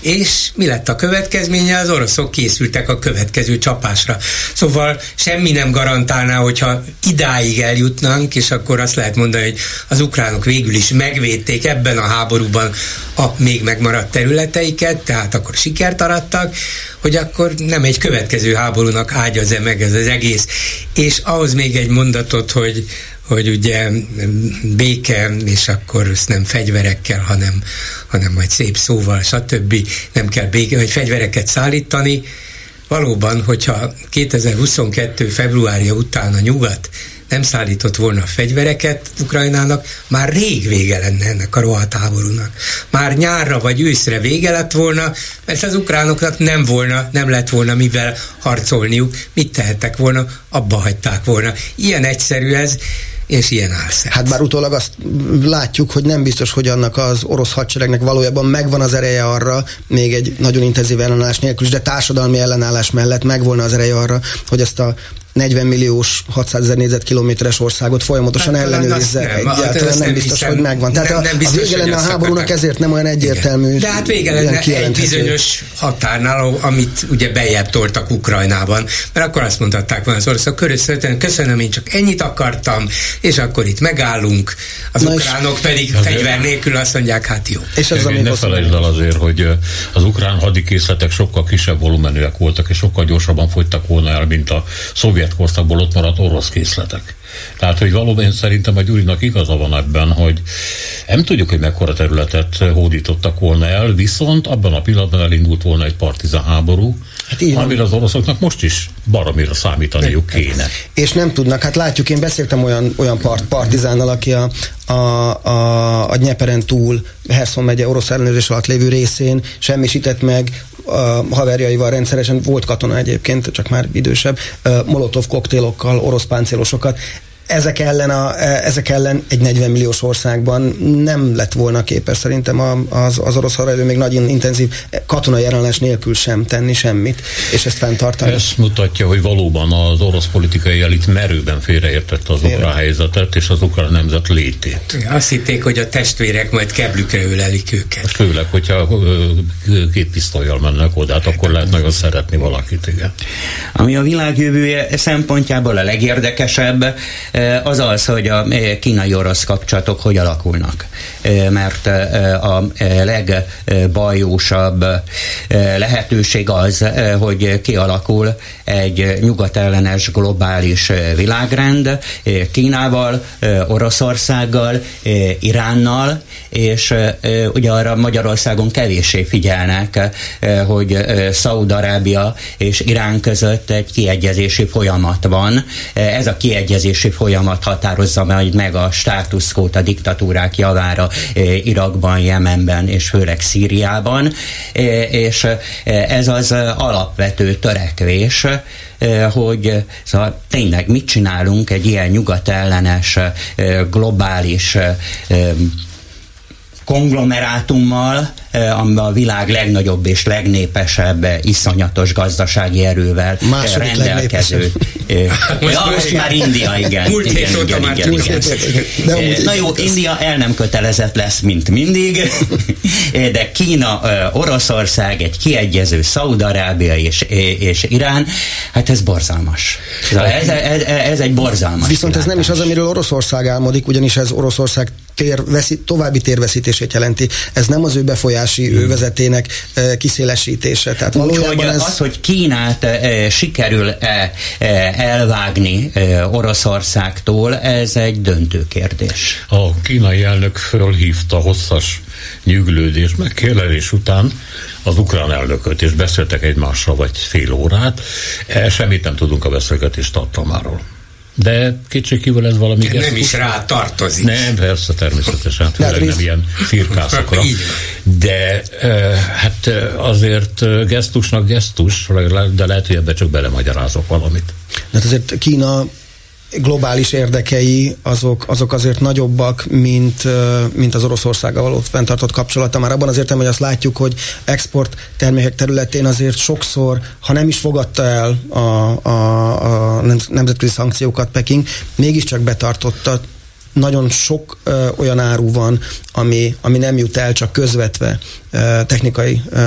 és mi lett a következménye? Az oroszok készültek a következő csapásra. Szóval semmi nem garantálná, hogyha idáig eljutnánk, és akkor azt lehet mondani, hogy az ukránok végül is megvédték ebben a háborúban a még megmaradt területeiket, tehát akkor sikert arattak, hogy akkor nem egy következő háborúnak ágyaz-e meg ez az egész. És ahhoz még egy mondatot, hogy hogy ugye béke, és akkor ezt nem fegyverekkel, hanem, hanem majd szép szóval, stb. Nem kell béke, vagy fegyvereket szállítani. Valóban, hogyha 2022. februárja után a nyugat nem szállított volna a fegyvereket Ukrajnának, már rég vége lenne ennek a rohadt háborúnak. Már nyárra vagy őszre vége lett volna, mert az ukránoknak nem volna, nem lett volna mivel harcolniuk, mit tehettek volna, abba hagyták volna. Ilyen egyszerű ez, és ilyen álszert. Hát bár utólag azt látjuk, hogy nem biztos, hogy annak az orosz hadseregnek valójában megvan az ereje arra, még egy nagyon intenzív ellenállás nélkül de társadalmi ellenállás mellett megvolna az ereje arra, hogy ezt a 40 milliós 600 ezer négyzetkilométeres országot folyamatosan hát, ellenőrizze. Nem, Egyáltalán hát, nem, biztos, hiszem, hogy megvan. Tehát nem, nem biztos, a vége lenne a háborúnak, ezért nem olyan egyértelmű. Igen. De hát vége lenne egy bizonyos határnál, amit ugye bejebb toltak Ukrajnában, mert akkor azt mondhatták volna az oroszok, körülbelül köszönöm, én csak ennyit akartam, és akkor itt megállunk, az Na ukránok pedig fegyver nélkül azt mondják, hát jó. És ez ne felejtsd el azért, hogy az ukrán hadikészletek sokkal kisebb volumenűek voltak, és sokkal gyorsabban fogytak volna el, mint a szovjet szovjet korszakból ott maradt orosz készletek. Tehát, hogy valóban szerintem a Gyurinak igaza van ebben, hogy nem tudjuk, hogy mekkora területet hódítottak volna el, viszont abban a pillanatban elindult volna egy partizán háború, hát amire az oroszoknak most is baromira számítaniuk kéne. És nem tudnak, hát látjuk, én beszéltem olyan, olyan part, partizánnal, aki a, a, a, a Nyeperen túl, Herson megye orosz ellenőrzés alatt lévő részén semmisített meg a haverjaival rendszeresen, volt katona egyébként, csak már idősebb, molotov koktélokkal, orosz páncélosokat ezek ellen, a, ezek ellen egy 40 milliós országban nem lett volna képes szerintem az, az orosz haderő még nagyon intenzív katonai jelenlés nélkül sem tenni semmit, és ezt fenntartani. Ez mutatja, hogy valóban az orosz politikai elit merőben félreértette az ukrán helyzetet és az ukrán nemzet létét. Azt hitték, hogy a testvérek majd keblükre ölelik őket. Főleg, hogyha két pisztolyjal mennek oda, hát akkor lehet nagyon szeretni valakit, igen. Ami a világ jövője szempontjából a legérdekesebb, az az, hogy a kínai-orosz kapcsolatok hogy alakulnak. Mert a legbajósabb lehetőség az, hogy kialakul egy nyugatellenes globális világrend Kínával, Oroszországgal, Iránnal, és ugye arra Magyarországon kevéssé figyelnek, hogy Szaúd-Arábia és Irán között egy kiegyezési folyamat van. Ez a kiegyezési folyamat határozza meg a státuszkót a diktatúrák javára Irakban, Jemenben és főleg Szíriában, és ez az alapvető törekvés, hogy szóval tényleg mit csinálunk egy ilyen nyugatellenes, globális konglomerátummal, Amiben a világ legnagyobb és legnépesebb, iszonyatos gazdasági erővel Második rendelkező. most, ja, most már India, igen. Múlt igen, igen, igen, már igen, igen. igen. Na jó, India el nem kötelezett lesz, mint mindig, de Kína, Oroszország, egy kiegyező Szaudarábia és, és Irán, hát ez borzalmas. Ez, ez, ez egy borzalmas. Viszont kilátás. ez nem is az, amiről Oroszország álmodik, ugyanis ez Oroszország tér, veszi, további térveszítését jelenti. Ez nem az ő befolyási hmm. övezetének e, kiszélesítése. Tehát valójában ez... Az, hogy Kínát e, sikerül e, e, elvágni e, Oroszországtól, ez egy döntő kérdés. A kínai elnök fölhívta hosszas nyüglődés, megkérlelés után az ukrán elnököt, és beszéltek egymással vagy fél órát. E, semmit nem tudunk a beszélgetés tartalmáról. De kétségkívül ez valami De Nem is rá tartozik. Nem, persze, természetesen. Főleg nem ilyen firkászokra. De hát azért gesztusnak gesztus, de lehet, hogy ebbe csak belemagyarázok valamit. De hát azért Kína globális érdekei azok, azok azért nagyobbak, mint, mint az Oroszországgal való fenntartott kapcsolata. Már abban az értem, hogy azt látjuk, hogy export termékek területén azért sokszor, ha nem is fogadta el a, a, a nemzetközi szankciókat Peking, mégiscsak betartotta nagyon sok ö, olyan áru van, ami, ami nem jut el csak közvetve technikai ö,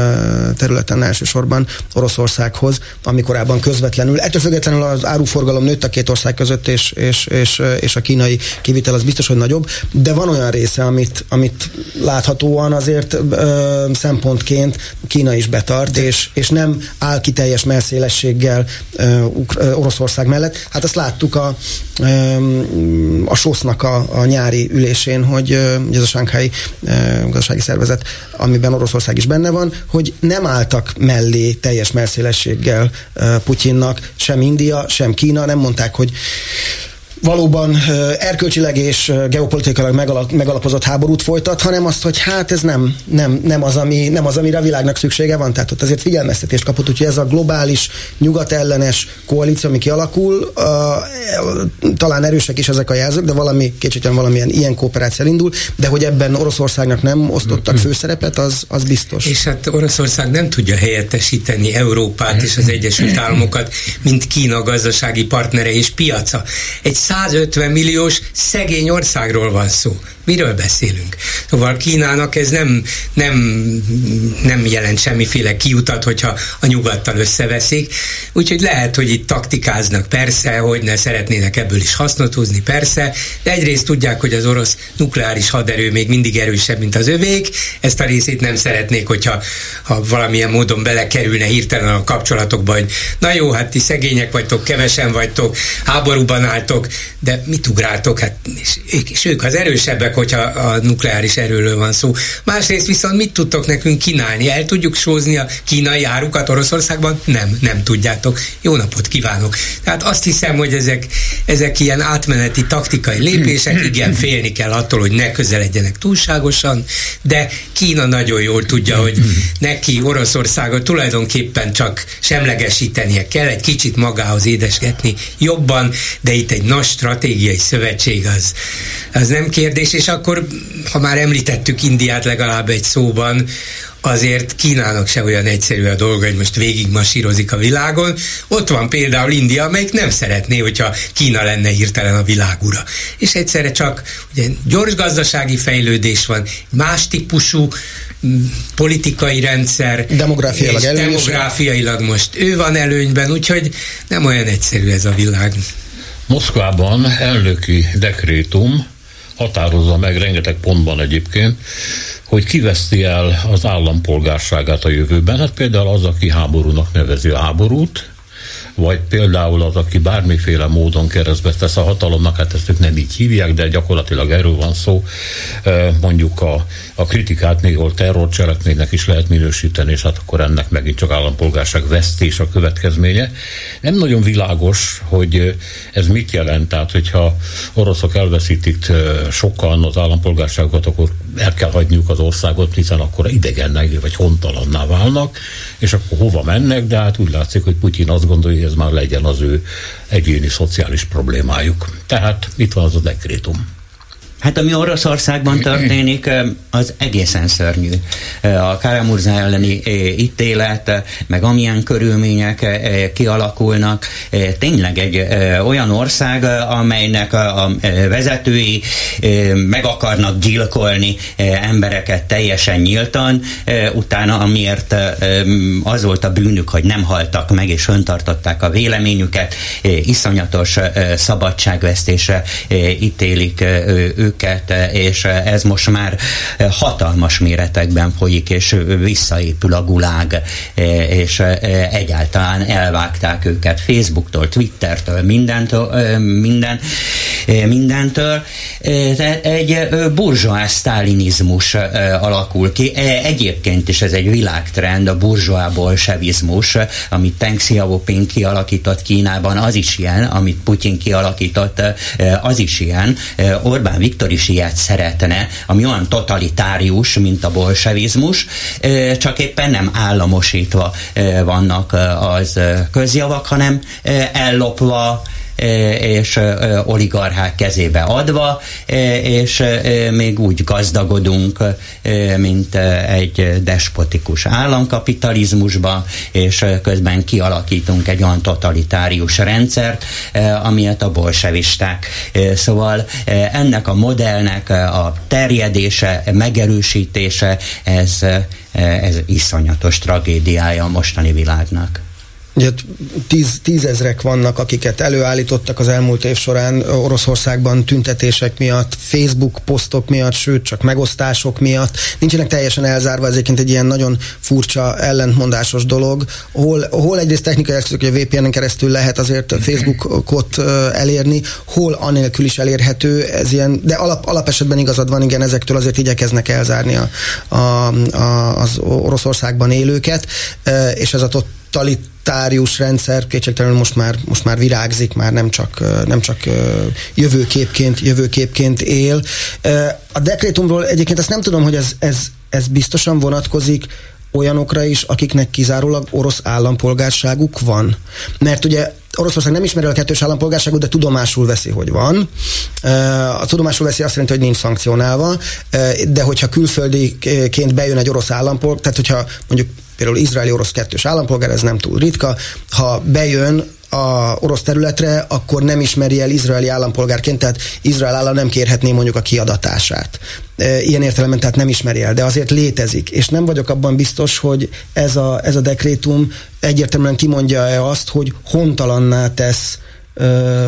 területen elsősorban Oroszországhoz, ami korábban közvetlenül. Ettől függetlenül az áruforgalom nőtt a két ország között, és, és, és, és a kínai kivitel az biztos, hogy nagyobb, de van olyan része, amit, amit láthatóan azért ö, szempontként Kína is betart, és, és nem áll ki teljes melszélességgel ö, Oroszország mellett. Hát azt láttuk a, ö, a SOSZ-nak a a, nyári ülésén, hogy ez a Sánkhái gazdasági szervezet, amiben Oroszország is benne van, hogy nem álltak mellé teljes merszélességgel Putyinnak, sem India, sem Kína, nem mondták, hogy valóban erkölcsileg és geopolitikailag megalapozott háborút folytat, hanem azt, hogy hát ez nem, nem, nem, az, ami, nem az, amire a világnak szüksége van. Tehát ott azért figyelmeztetést kapott, úgyhogy ez a globális, nyugatellenes koalíció, ami kialakul, uh, talán erősek is ezek a jelzők, de valami, kétségtelen valamilyen ilyen kooperáció indul, de hogy ebben Oroszországnak nem osztottak mm-hmm. főszerepet, az, az biztos. És hát Oroszország nem tudja helyettesíteni Európát és az Egyesült Államokat, mint Kína gazdasági partnere és piaca. Egy 150 milliós szegény országról van szó. Miről beszélünk? Szóval Kínának ez nem, nem, nem jelent semmiféle kiutat, hogyha a nyugattal összeveszik. Úgyhogy lehet, hogy itt taktikáznak, persze, hogy ne szeretnének ebből is hasznot húzni, persze, de egyrészt tudják, hogy az orosz nukleáris haderő még mindig erősebb, mint az övék. Ezt a részét nem szeretnék, hogyha ha valamilyen módon belekerülne hirtelen a kapcsolatokba, hogy na jó, hát ti szegények vagytok, kevesen vagytok, háborúban álltok, de mit ugráltok? Hát és, és ők az erősebbek hogyha a nukleáris erőről van szó. Másrészt viszont mit tudtok nekünk kínálni? El tudjuk sózni a kínai árukat Oroszországban? Nem, nem tudjátok. Jó napot kívánok. Tehát azt hiszem, hogy ezek, ezek ilyen átmeneti taktikai lépések, igen, félni kell attól, hogy ne közeledjenek túlságosan, de Kína nagyon jól tudja, hogy neki Oroszországot tulajdonképpen csak semlegesítenie kell, egy kicsit magához édesgetni jobban, de itt egy nagy stratégiai szövetség az, az nem kérdés, és akkor, ha már említettük Indiát legalább egy szóban, azért Kínának se olyan egyszerű a dolga, hogy most végig masírozik a világon. Ott van például India, amelyik nem szeretné, hogyha Kína lenne hirtelen a világura. És egyszerre csak ugye, gyors gazdasági fejlődés van, más típusú politikai rendszer. Demográfiailag és demográfiailag most ő van előnyben, úgyhogy nem olyan egyszerű ez a világ. Moszkvában elnöki dekrétum határozza meg rengeteg pontban egyébként, hogy kiveszti el az állampolgárságát a jövőben. Hát például az, aki háborúnak nevezi a háborút, vagy például az, aki bármiféle módon keresztbe tesz a hatalomnak, hát ezt ők nem így hívják, de gyakorlatilag erről van szó. Mondjuk a, a kritikát néhol terrorcselekménynek is lehet minősíteni, és hát akkor ennek megint csak állampolgárság vesztés a következménye. Nem nagyon világos, hogy ez mit jelent, tehát hogyha oroszok elveszítik sokan az állampolgárságokat, akkor el kell hagyniuk az országot, hiszen akkor idegennek vagy hontalanná válnak, és akkor hova mennek, de hát úgy látszik, hogy Putyin azt gondolja, ez már legyen az ő egyéni szociális problémájuk. Tehát itt van az a dekrétum. Hát ami Oroszországban történik, az egészen szörnyű. A Karamurza elleni ítélet, meg amilyen körülmények kialakulnak, tényleg egy olyan ország, amelynek a vezetői meg akarnak gyilkolni embereket teljesen nyíltan, utána amiért az volt a bűnük, hogy nem haltak meg és öntartották a véleményüket, iszonyatos szabadságvesztésre ítélik őket őket, és ez most már hatalmas méretekben folyik, és visszaépül a gulág, és egyáltalán elvágták őket Facebooktól, Twittertől, mindentől, minden, mindentől. Egy burzsóás sztálinizmus alakul ki. Egyébként is ez egy világtrend, a burzsóá bolsevizmus, amit Deng Xiaoping kialakított Kínában, az is ilyen, amit Putyin kialakított, az is ilyen. Orbán Viktor Viktor is ilyet szeretne, ami olyan totalitárius, mint a bolsevizmus, csak éppen nem államosítva vannak az közjavak, hanem ellopva, és oligarchák kezébe adva, és még úgy gazdagodunk, mint egy despotikus államkapitalizmusban, és közben kialakítunk egy olyan totalitárius rendszert, amilyet a bolsevisták. Szóval ennek a modellnek a terjedése, megerősítése, ez, ez iszonyatos tragédiája a mostani világnak. Ugye tíz, tízezrek vannak, akiket előállítottak az elmúlt év során Oroszországban tüntetések miatt, Facebook posztok miatt, sőt csak megosztások miatt. Nincsenek teljesen elzárva, ez egy ilyen nagyon furcsa, ellentmondásos dolog. Hol, hol egyrészt technikai eszközök, hogy a VPN-en keresztül lehet azért Facebookot elérni, hol anélkül is elérhető, ez ilyen, de alap, alapesetben igazad van, igen, ezektől azért igyekeznek elzárni a, a, a, az Oroszországban élőket, és ez a totalitárius rendszer kétségtelenül most már, most már virágzik, már nem csak, nem csak jövőképként, jövőképként él. A dekrétumról egyébként ezt nem tudom, hogy ez, ez, ez biztosan vonatkozik olyanokra is, akiknek kizárólag orosz állampolgárságuk van. Mert ugye Oroszország nem ismeri a kettős állampolgárságot, de tudomásul veszi, hogy van. A tudomásul veszi azt jelenti, hogy nincs szankcionálva, de hogyha külföldiként bejön egy orosz állampolgár, tehát hogyha mondjuk például izraeli-orosz kettős állampolgár, ez nem túl ritka, ha bejön a orosz területre, akkor nem ismeri el izraeli állampolgárként, tehát Izrael állam nem kérhetné mondjuk a kiadatását. Ilyen értelemben tehát nem ismeri el, de azért létezik. És nem vagyok abban biztos, hogy ez a, ez a dekrétum egyértelműen kimondja-e azt, hogy hontalanná tesz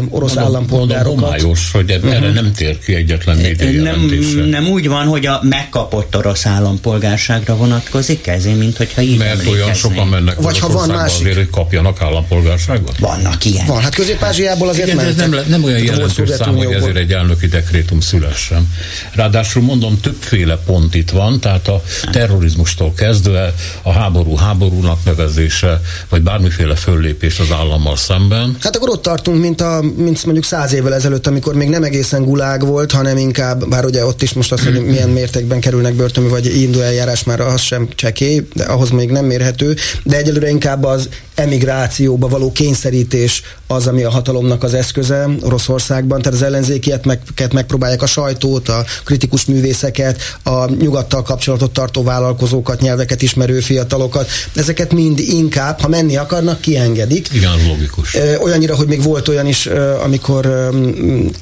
orosz mondom, állampolgárokat. Mondom, homályos, hogy uh-huh. erre nem tér ki egyetlen média nem, nem úgy van, hogy a megkapott orosz állampolgárságra vonatkozik ez, mint hogyha így Mert olyan sokan mennek Vagy ha van másik. azért, hogy kapjanak állampolgárságot? Vannak ilyen. Van, hát Közép-Ázsiából azért Igen, ez nem, nem olyan jelentős szám, hogy ezért egy elnöki dekrétum szülessen. Ráadásul mondom, többféle pont itt van, tehát a terrorizmustól kezdve a háború háborúnak nevezése, vagy bármiféle föllépés az állammal szemben. Hát akkor ott tartunk, mint, a, mint mondjuk száz évvel ezelőtt, amikor még nem egészen gulág volt, hanem inkább, bár ugye ott is most az, hogy milyen mértékben kerülnek börtönbe, vagy indul eljárás már az sem csekély, de ahhoz még nem mérhető, de egyelőre inkább az emigrációba való kényszerítés az, ami a hatalomnak az eszköze Oroszországban, tehát az ellenzékieket meg, megpróbálják a sajtót, a kritikus művészeket, a nyugattal kapcsolatot tartó vállalkozókat, nyelveket ismerő fiatalokat, ezeket mind inkább, ha menni akarnak, kiengedik. Igen, logikus. Olyannyira, hogy még volt olyan is, amikor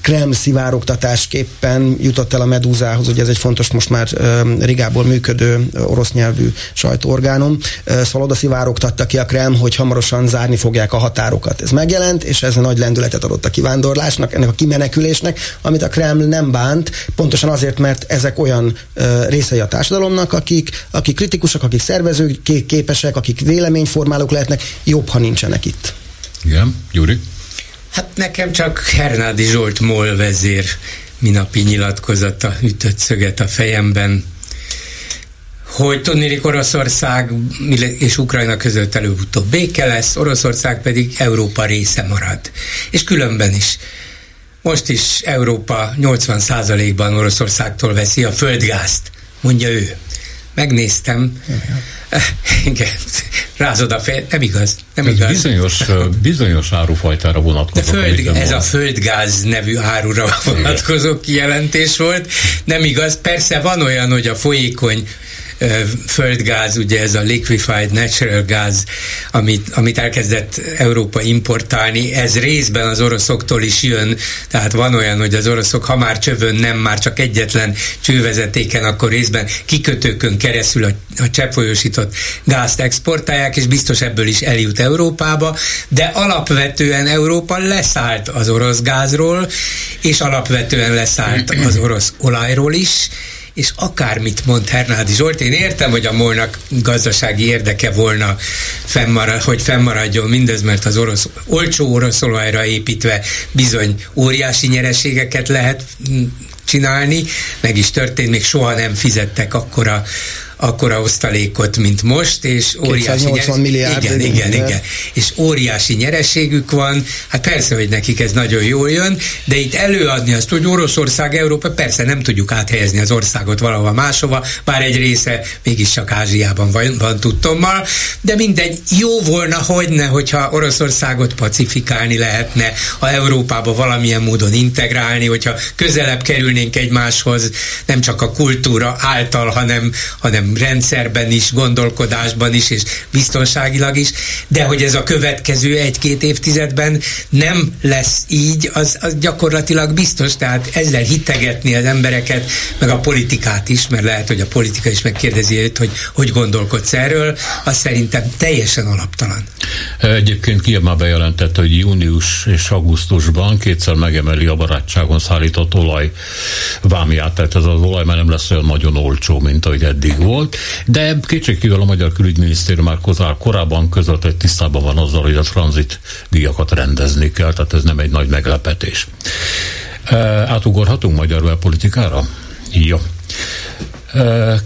Kreml szivárogtatásképpen jutott el a Medúzához, ugye ez egy fontos most már Rigából működő orosz nyelvű sajtóorgánum, szóval oda szivárogtatta ki a Kreml, hogy hamarosan zárni fogják a határokat. Ez megjelent, és ez a nagy lendületet adott a kivándorlásnak, ennek a kimenekülésnek, amit a Kreml nem bánt, pontosan azért, mert ezek olyan részei a társadalomnak, akik, akik kritikusak, akik szervezők képesek, akik véleményformálók lehetnek, jobb, ha nincsenek itt. Igen, Gyuri? Hát nekem csak Hernádi Zsolt MOL vezér minapi nyilatkozata ütött szöget a fejemben, hogy tudnélik Oroszország és Ukrajna között előbb-utóbb béke lesz, Oroszország pedig Európa része marad. És különben is. Most is Európa 80%-ban Oroszországtól veszi a földgázt, mondja ő. Megnéztem. Igen, rázod a fej, nem igaz, nem ez igaz. Bizonyos, bizonyos árufajtára vonatkozó. De föld, ez a földgáz nevű árura vonatkozó kijelentés volt. Nem igaz, persze van olyan, hogy a folyékony földgáz, ugye ez a liquefied natural gáz, amit, amit elkezdett Európa importálni, ez részben az oroszoktól is jön, tehát van olyan, hogy az oroszok, ha már csövön nem már csak egyetlen csővezetéken, akkor részben kikötőkön keresztül a, a cseppfolyósított gázt exportálják, és biztos ebből is eljut Európába, de alapvetően Európa leszállt az orosz gázról, és alapvetően leszállt az orosz olajról is, és akármit mond Hernádi Zsolt, én értem, hogy a molnak gazdasági érdeke volna, fennmarad, hogy fennmaradjon mindez, mert az orosz, olcsó orosz olajra építve bizony óriási nyereségeket lehet mm, csinálni, meg is történt, még soha nem fizettek akkora akkora osztalékot, mint most, és óriási nyeres... milliárd. Igen, igen, igen, igen. És óriási nyereségük van, hát persze, hogy nekik ez nagyon jól jön, de itt előadni azt, hogy Oroszország, Európa, persze nem tudjuk áthelyezni az országot valahova máshova, bár egy része mégiscsak Ázsiában van, van tudtommal, de mindegy, jó volna, hogyne, hogyha Oroszországot pacifikálni lehetne, ha Európába valamilyen módon integrálni, hogyha közelebb kerülnénk egymáshoz, nem csak a kultúra által, hanem, hanem rendszerben is, gondolkodásban is, és biztonságilag is, de hogy ez a következő egy-két évtizedben nem lesz így, az, az gyakorlatilag biztos, tehát ezzel hitegetni az embereket, meg a politikát is, mert lehet, hogy a politika is megkérdezi őt, hogy hogy gondolkodsz erről, az szerintem teljesen alaptalan. Egyébként Kiev már bejelentette, hogy június és augusztusban kétszer megemeli a barátságon szállított olaj vámját, tehát ez az olaj már nem lesz olyan nagyon olcsó, mint ahogy eddig volt volt, de kétségkívül a Magyar Külügyminisztérium már korábban között, hogy tisztában van azzal, hogy a tranzit díjakat rendezni kell, tehát ez nem egy nagy meglepetés. Átugorhatunk magyar belpolitikára? Jó.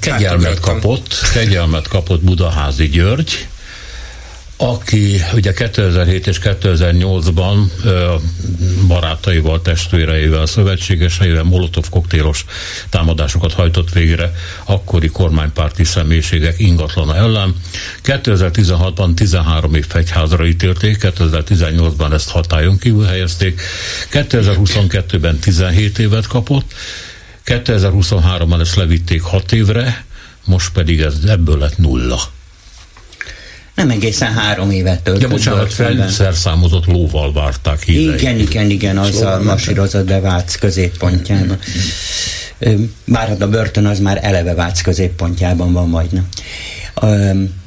Kegyelmet kapott, kegyelmet kapott Budaházi György, aki ugye 2007 és 2008-ban barátaival, testvéreivel, szövetségeseivel molotov koktélos támadásokat hajtott végre akkori kormánypárti személyiségek ingatlana ellen. 2016-ban 13 év fegyházra ítélték, 2018-ban ezt hatályon kívül helyezték, 2022-ben 17 évet kapott, 2023-ban ezt levitték 6 évre, most pedig ez ebből lett nulla nem egészen három évet töltött. De bocsánat, felszerszámozott lóval várták hívei. Igen, igen, igen, azzal masírozott be Vác középpontjában. Bár hát a börtön az már eleve Vác középpontjában van majdnem.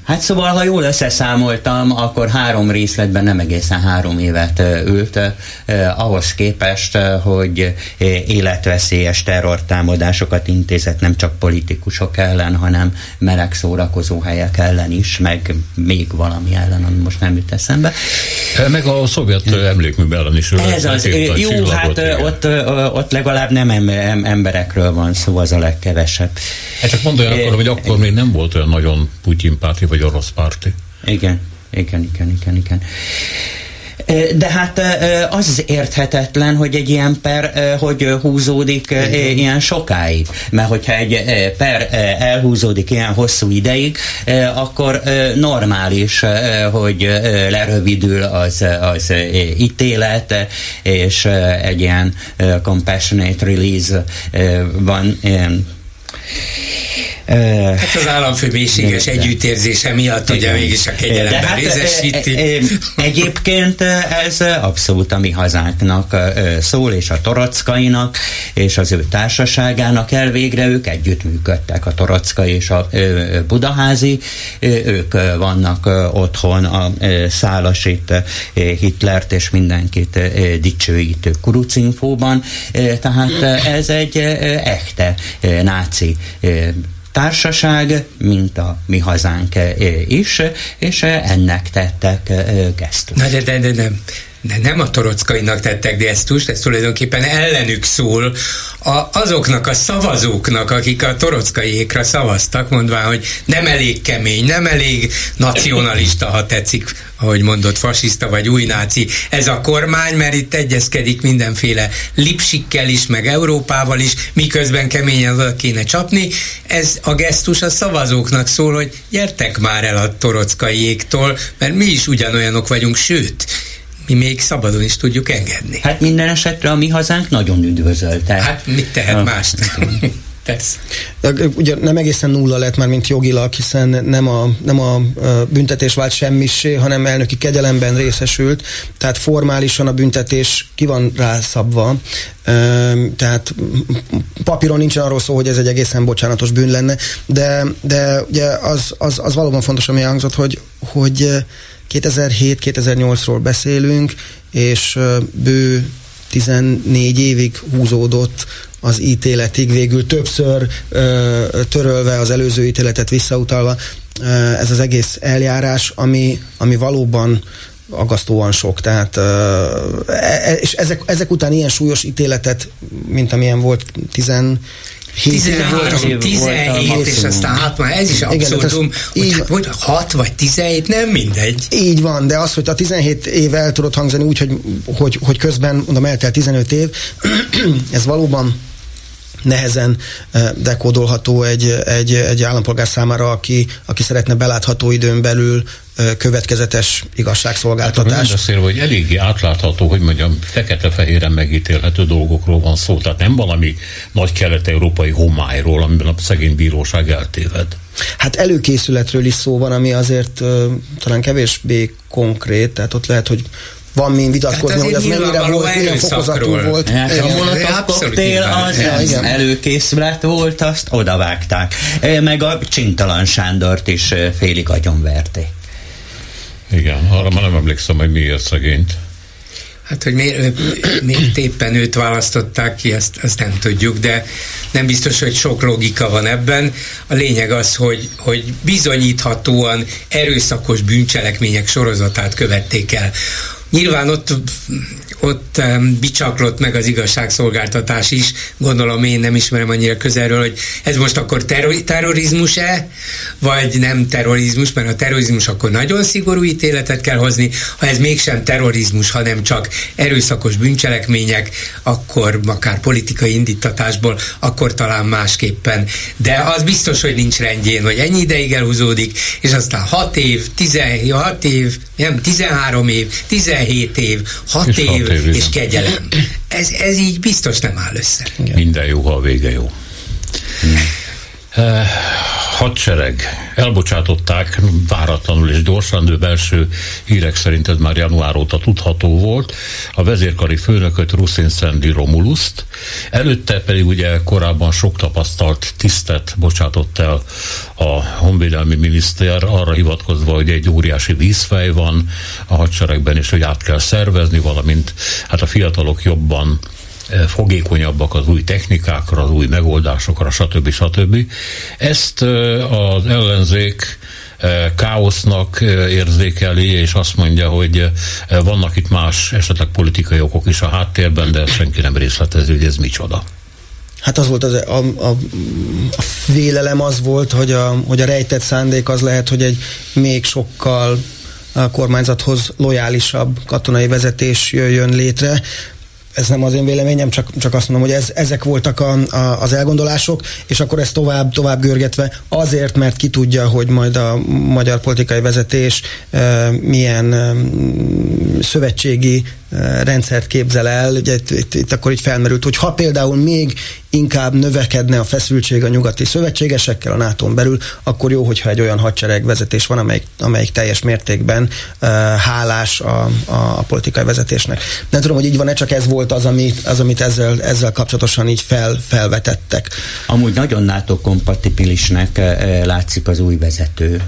Hát szóval, ha jól összeszámoltam, akkor három részletben nem egészen három évet ült, eh, ahhoz képest, hogy életveszélyes terrortámadásokat intézett nem csak politikusok ellen, hanem meleg szórakozó helyek ellen is, meg még valami ellen, ami most nem jut eszembe. Meg a szovjet emlékmű ellen is. Ez az, jó, hát ott, ott legalább nem emberekről van szó, az a legkevesebb. Hát csak mondja akkor, hogy akkor még nem volt olyan nagyon Putyin párti, vagy orosz párti. Igen, igen, igen, igen, igen. De hát az érthetetlen, hogy egy ilyen per hogy húzódik Igen. ilyen sokáig. Mert hogyha egy per elhúzódik ilyen hosszú ideig, akkor normális, hogy lerövidül az, az ítélet, és egy ilyen compassionate release van Hát az államfő mélységes együttérzése miatt ugye mégis a kegyelemben hát, részesíti. Egyébként ez abszolút a mi hazánknak szól, és a torockainak, és az ő társaságának elvégre ők együttműködtek, a torockai és a budaházi, ők vannak otthon a szálasít Hitlert és mindenkit dicsőítő kurucinfóban, tehát ez egy echte náci társaság, mint a mi hazánk is, és ennek tettek gesztust. Na de, de, de, de de nem a torockainak tettek gesztust, ez tulajdonképpen ellenük szól a, azoknak a szavazóknak, akik a torockaiékra szavaztak, mondván, hogy nem elég kemény, nem elég nacionalista, ha tetszik, ahogy mondott, fasiszta vagy új náci ez a kormány, mert itt egyezkedik mindenféle lipsikkel is, meg Európával is, miközben keményen kéne csapni. Ez a gesztus a szavazóknak szól, hogy gyertek már el a torockaiéktól, mert mi is ugyanolyanok vagyunk, sőt, mi még szabadon is tudjuk engedni. Hát minden esetre a mi hazánk nagyon üdvözölte. Hát mit tehet mást? Tesz. Ugye nem egészen nulla lett már, mint jogilag, hiszen nem a, nem a büntetés vált semmisé, hanem elnöki kegyelemben részesült, tehát formálisan a büntetés ki van rászabva, tehát papíron nincsen arról szó, hogy ez egy egészen bocsánatos bűn lenne, de, de ugye az, az, az valóban fontos, ami hangzott, hogy, hogy 2007-2008-ról beszélünk, és bő 14 évig húzódott az ítéletig, végül többször törölve az előző ítéletet visszautalva ez az egész eljárás, ami, ami valóban aggasztóan sok, tehát e, és ezek, ezek után ilyen súlyos ítéletet, mint amilyen volt 10 13, 17, és aztán hát már ez is abszurdum, hogy, hogy 6 vagy 17, nem mindegy. Így van, de az, hogy a 17 év el tudott hangzani úgy, hogy, hogy, hogy közben, mondom, eltelt 15 év, ez valóban nehezen dekódolható egy, egy, egy állampolgár számára, aki, aki szeretne belátható időn belül következetes igazságszolgáltatás. Hát, beszél, hogy eléggé átlátható, hogy mondjam, fekete-fehéren megítélhető dolgokról van szó, tehát nem valami nagy kelet-európai homályról, amiben a szegény bíróság eltéved. Hát előkészületről is szó van, ami azért uh, talán kevésbé konkrét, tehát ott lehet, hogy van min vitatkozni, hogy az mennyire volt, milyen fokozatú volt. Hát, a Molotov koktél az, az előkészület volt, azt odavágták. Meg a Csintalan Sándort is félig agyonverték. Igen, arra már nem emlékszem, hogy miért szegényt. Hát, hogy miért, miért éppen őt választották ki, azt, azt nem tudjuk, de nem biztos, hogy sok logika van ebben. A lényeg az, hogy, hogy bizonyíthatóan erőszakos bűncselekmények sorozatát követték el. Nyilván ott ott um, bicsaklott meg az igazságszolgáltatás is, gondolom én nem ismerem annyira közelről, hogy ez most akkor terror- terrorizmus-e, vagy nem terrorizmus, mert a terrorizmus akkor nagyon szigorú ítéletet kell hozni, ha ez mégsem terrorizmus, hanem csak erőszakos bűncselekmények, akkor akár politikai indítatásból, akkor talán másképpen. De az biztos, hogy nincs rendjén, hogy ennyi ideig elhúzódik, és aztán 6 év, 16 év, nem, 13 év, 17 év, 6 és év, év és kegyelem. Ez, ez így biztos nem áll össze. Igen. Minden jó, ha a vége jó. Hmm. Hadsereg. Elbocsátották váratlanul és gyorsan, de belső hírek szerint ez már január óta tudható volt, a vezérkari főnököt Ruszin Szendi Romuluszt, előtte pedig ugye korábban sok tapasztalt tisztet bocsátott el a honvédelmi miniszter arra hivatkozva, hogy egy óriási vízfej van a hadseregben, és hogy át kell szervezni, valamint hát a fiatalok jobban fogékonyabbak az új technikákra, az új megoldásokra, stb. stb. Ezt az ellenzék káosznak érzékeli, és azt mondja, hogy vannak itt más, esetleg politikai okok is a háttérben, de senki nem részletezi, hogy ez micsoda. Hát az volt az, a, a, a vélelem az volt, hogy a, hogy a rejtett szándék az lehet, hogy egy még sokkal a kormányzathoz lojálisabb katonai vezetés jöjjön létre, ez nem az én véleményem, csak, csak azt mondom, hogy ez, ezek voltak a, a, az elgondolások, és akkor ezt tovább, tovább görgetve azért, mert ki tudja, hogy majd a magyar politikai vezetés e, milyen e, szövetségi rendszert képzel el, ugye itt, itt, itt akkor így felmerült, hogy ha például még inkább növekedne a feszültség a nyugati szövetségesekkel a nato belül, akkor jó, hogyha egy olyan hadseregvezetés van, amelyik, amelyik teljes mértékben uh, hálás a, a, politikai vezetésnek. Nem tudom, hogy így van-e, csak ez volt az, amit, az, amit ezzel, ezzel kapcsolatosan így fel, felvetettek. Amúgy nagyon NATO kompatibilisnek látszik az új vezető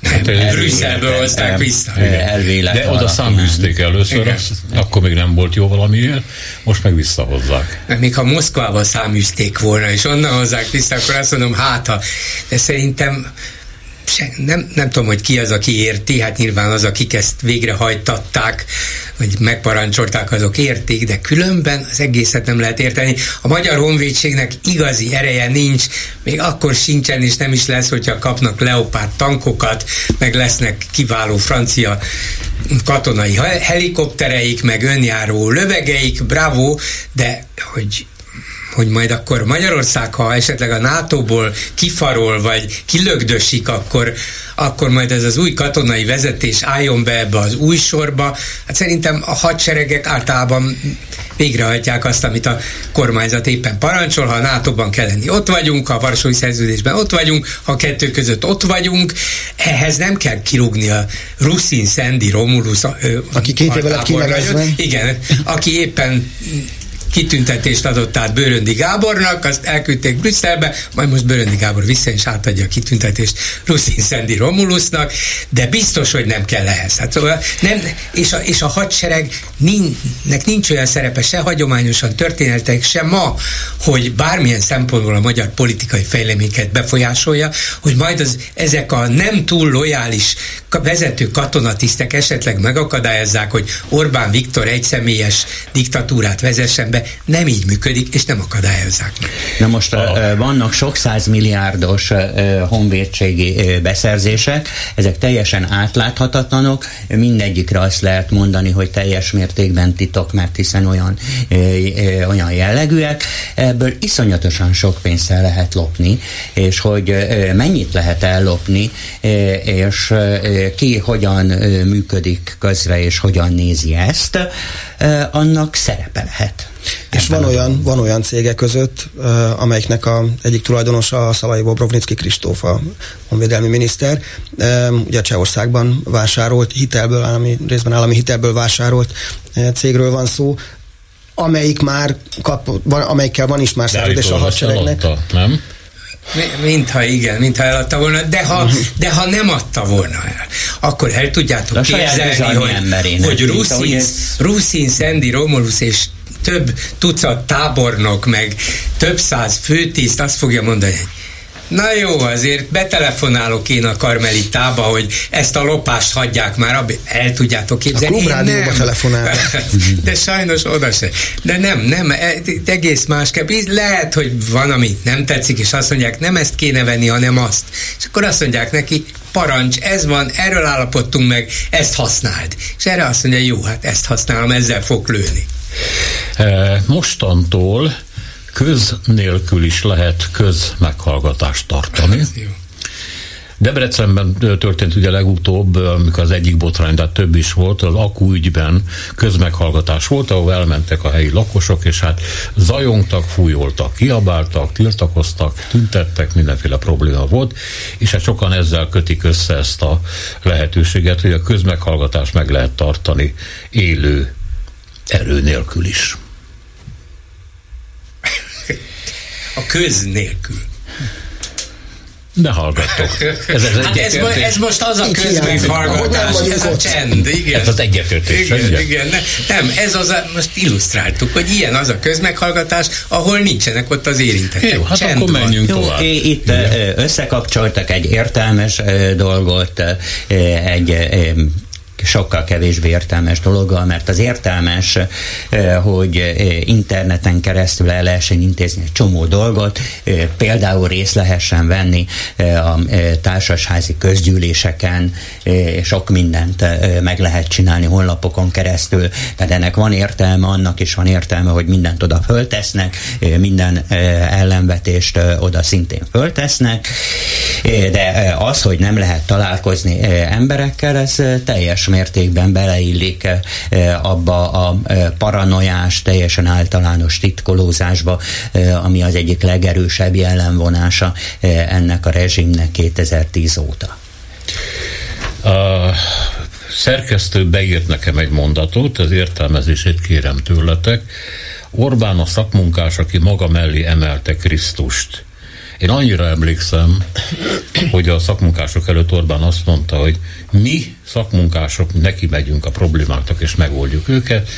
el, Brüsszelből hozták vissza. Elvélet De oda száműzték először, az, akkor még nem volt jó valamiért, most meg visszahozzák. Még ha Moszkvával száműzték volna, és onnan hozzák vissza, akkor azt mondom, hát ha, de szerintem nem, nem tudom, hogy ki az, aki érti, hát nyilván az, akik ezt végrehajtatták, vagy megparancsolták, azok érték, de különben az egészet nem lehet érteni. A Magyar Honvédségnek igazi ereje nincs, még akkor sincsen, és nem is lesz, hogyha kapnak leopárt tankokat, meg lesznek kiváló francia katonai helikoptereik, meg önjáró lövegeik, bravo, de hogy hogy majd akkor Magyarország, ha esetleg a NATO-ból kifarol, vagy kilögdösik, akkor, akkor majd ez az új katonai vezetés álljon be ebbe az új sorba. Hát szerintem a hadseregek általában végrehajtják azt, amit a kormányzat éppen parancsol, ha a NATO-ban kell lenni, ott vagyunk, ha a Varsói Szerződésben ott vagyunk, ha a kettő között ott vagyunk, ehhez nem kell kirúgni a Ruszin, Szendi, Romulus, aki két kinevezve. Igen, aki éppen kitüntetést adott át Bőröndi Gábornak, azt elküldték Brüsszelbe, majd most Bőröndi Gábor vissza és átadja a kitüntetést Ruszin Szendi Romulusnak, de biztos, hogy nem kell ehhez. Hát szóval nem, és, a, és a hadseregnek nincs olyan szerepe se hagyományosan történetek, se ma, hogy bármilyen szempontból a magyar politikai fejleményeket befolyásolja, hogy majd az, ezek a nem túl lojális vezető katonatisztek esetleg megakadályozzák, hogy Orbán Viktor egyszemélyes diktatúrát vezessen be, nem így működik, és nem akadályozzák meg. Na most a... vannak sok százmilliárdos honvédségi beszerzések, ezek teljesen átláthatatlanok, mindegyikre azt lehet mondani, hogy teljes mértékben titok, mert hiszen olyan, olyan jellegűek, ebből iszonyatosan sok pénzt lehet lopni, és hogy mennyit lehet ellopni, és ki hogyan működik közre, és hogyan nézi ezt, annak szerepe lehet. És van olyan, van olyan cége között, amelyiknek a egyik tulajdonosa a Szalai Bobrovnicki Kristóf, a honvédelmi miniszter. Ugye Csehországban vásárolt hitelből, állami, részben állami hitelből vásárolt cégről van szó, amelyik már kap, van, amelyikkel van is már szerződés a hadseregnek. nem? Mintha igen, mintha eladta volna, de ha, de ha nem adta volna el, akkor el tudjátok képzelni, hogy, hogy Ruszin, Ruszin, Szendi, Romulus és több tucat tábornok, meg több száz főtiszt azt fogja mondani, Na jó, azért betelefonálok én a karmelitába, hogy ezt a lopást hagyják már, el tudjátok képzelni. A klubrádióba telefonál. De sajnos oda se. De nem, nem, e, egész másképp. Lehet, hogy van, amit nem tetszik, és azt mondják, nem ezt kéne venni, hanem azt. És akkor azt mondják neki, parancs, ez van, erről állapodtunk meg, ezt használd. És erre azt mondja, jó, hát ezt használom, ezzel fog lőni. E, mostantól köz nélkül is lehet köz meghallgatást tartani. Debrecenben történt ugye legutóbb, amikor az egyik botrány, de több is volt, az akú ügyben közmeghallgatás volt, ahol elmentek a helyi lakosok, és hát zajongtak, fújoltak, kiabáltak, tiltakoztak, tüntettek, mindenféle probléma volt, és hát sokan ezzel kötik össze ezt a lehetőséget, hogy a közmeghallgatást meg lehet tartani élő erő nélkül is. A köz nélkül. De hallgattok. Ez, ez, hát ez, ez most az a közműhallgatás, ez a csend, igen. Ez az egyetértés. Igen, igen, ne, nem, ez az a, most illusztráltuk, hogy ilyen az a közmeghallgatás, ahol nincsenek ott az érintettek. Jó, hát Csend akkor menjünk van. tovább. Itt igen. összekapcsoltak egy értelmes dolgot, egy sokkal kevésbé értelmes dologgal, mert az értelmes, eh, hogy eh, interneten keresztül el lehessen intézni egy csomó dolgot, eh, például részt lehessen venni a társasházi közgyűléseken, sok mindent meg lehet csinálni honlapokon keresztül, tehát ennek van értelme, annak is van értelme, hogy mindent oda föltesznek, minden ellenvetést oda szintén föltesznek, de az, hogy nem lehet találkozni emberekkel, ez teljes mértékben beleillik eh, abba a eh, paranoiás, teljesen általános titkolózásba, eh, ami az egyik legerősebb jellemvonása ennek a rezsimnek 2010 óta. A szerkesztő beírt nekem egy mondatot, az értelmezését kérem tőletek. Orbán a szakmunkás, aki maga mellé emelte Krisztust. Én annyira emlékszem, hogy a szakmunkások előtt Orbán azt mondta, hogy mi szakmunkások neki megyünk a problémáknak és megoldjuk őket.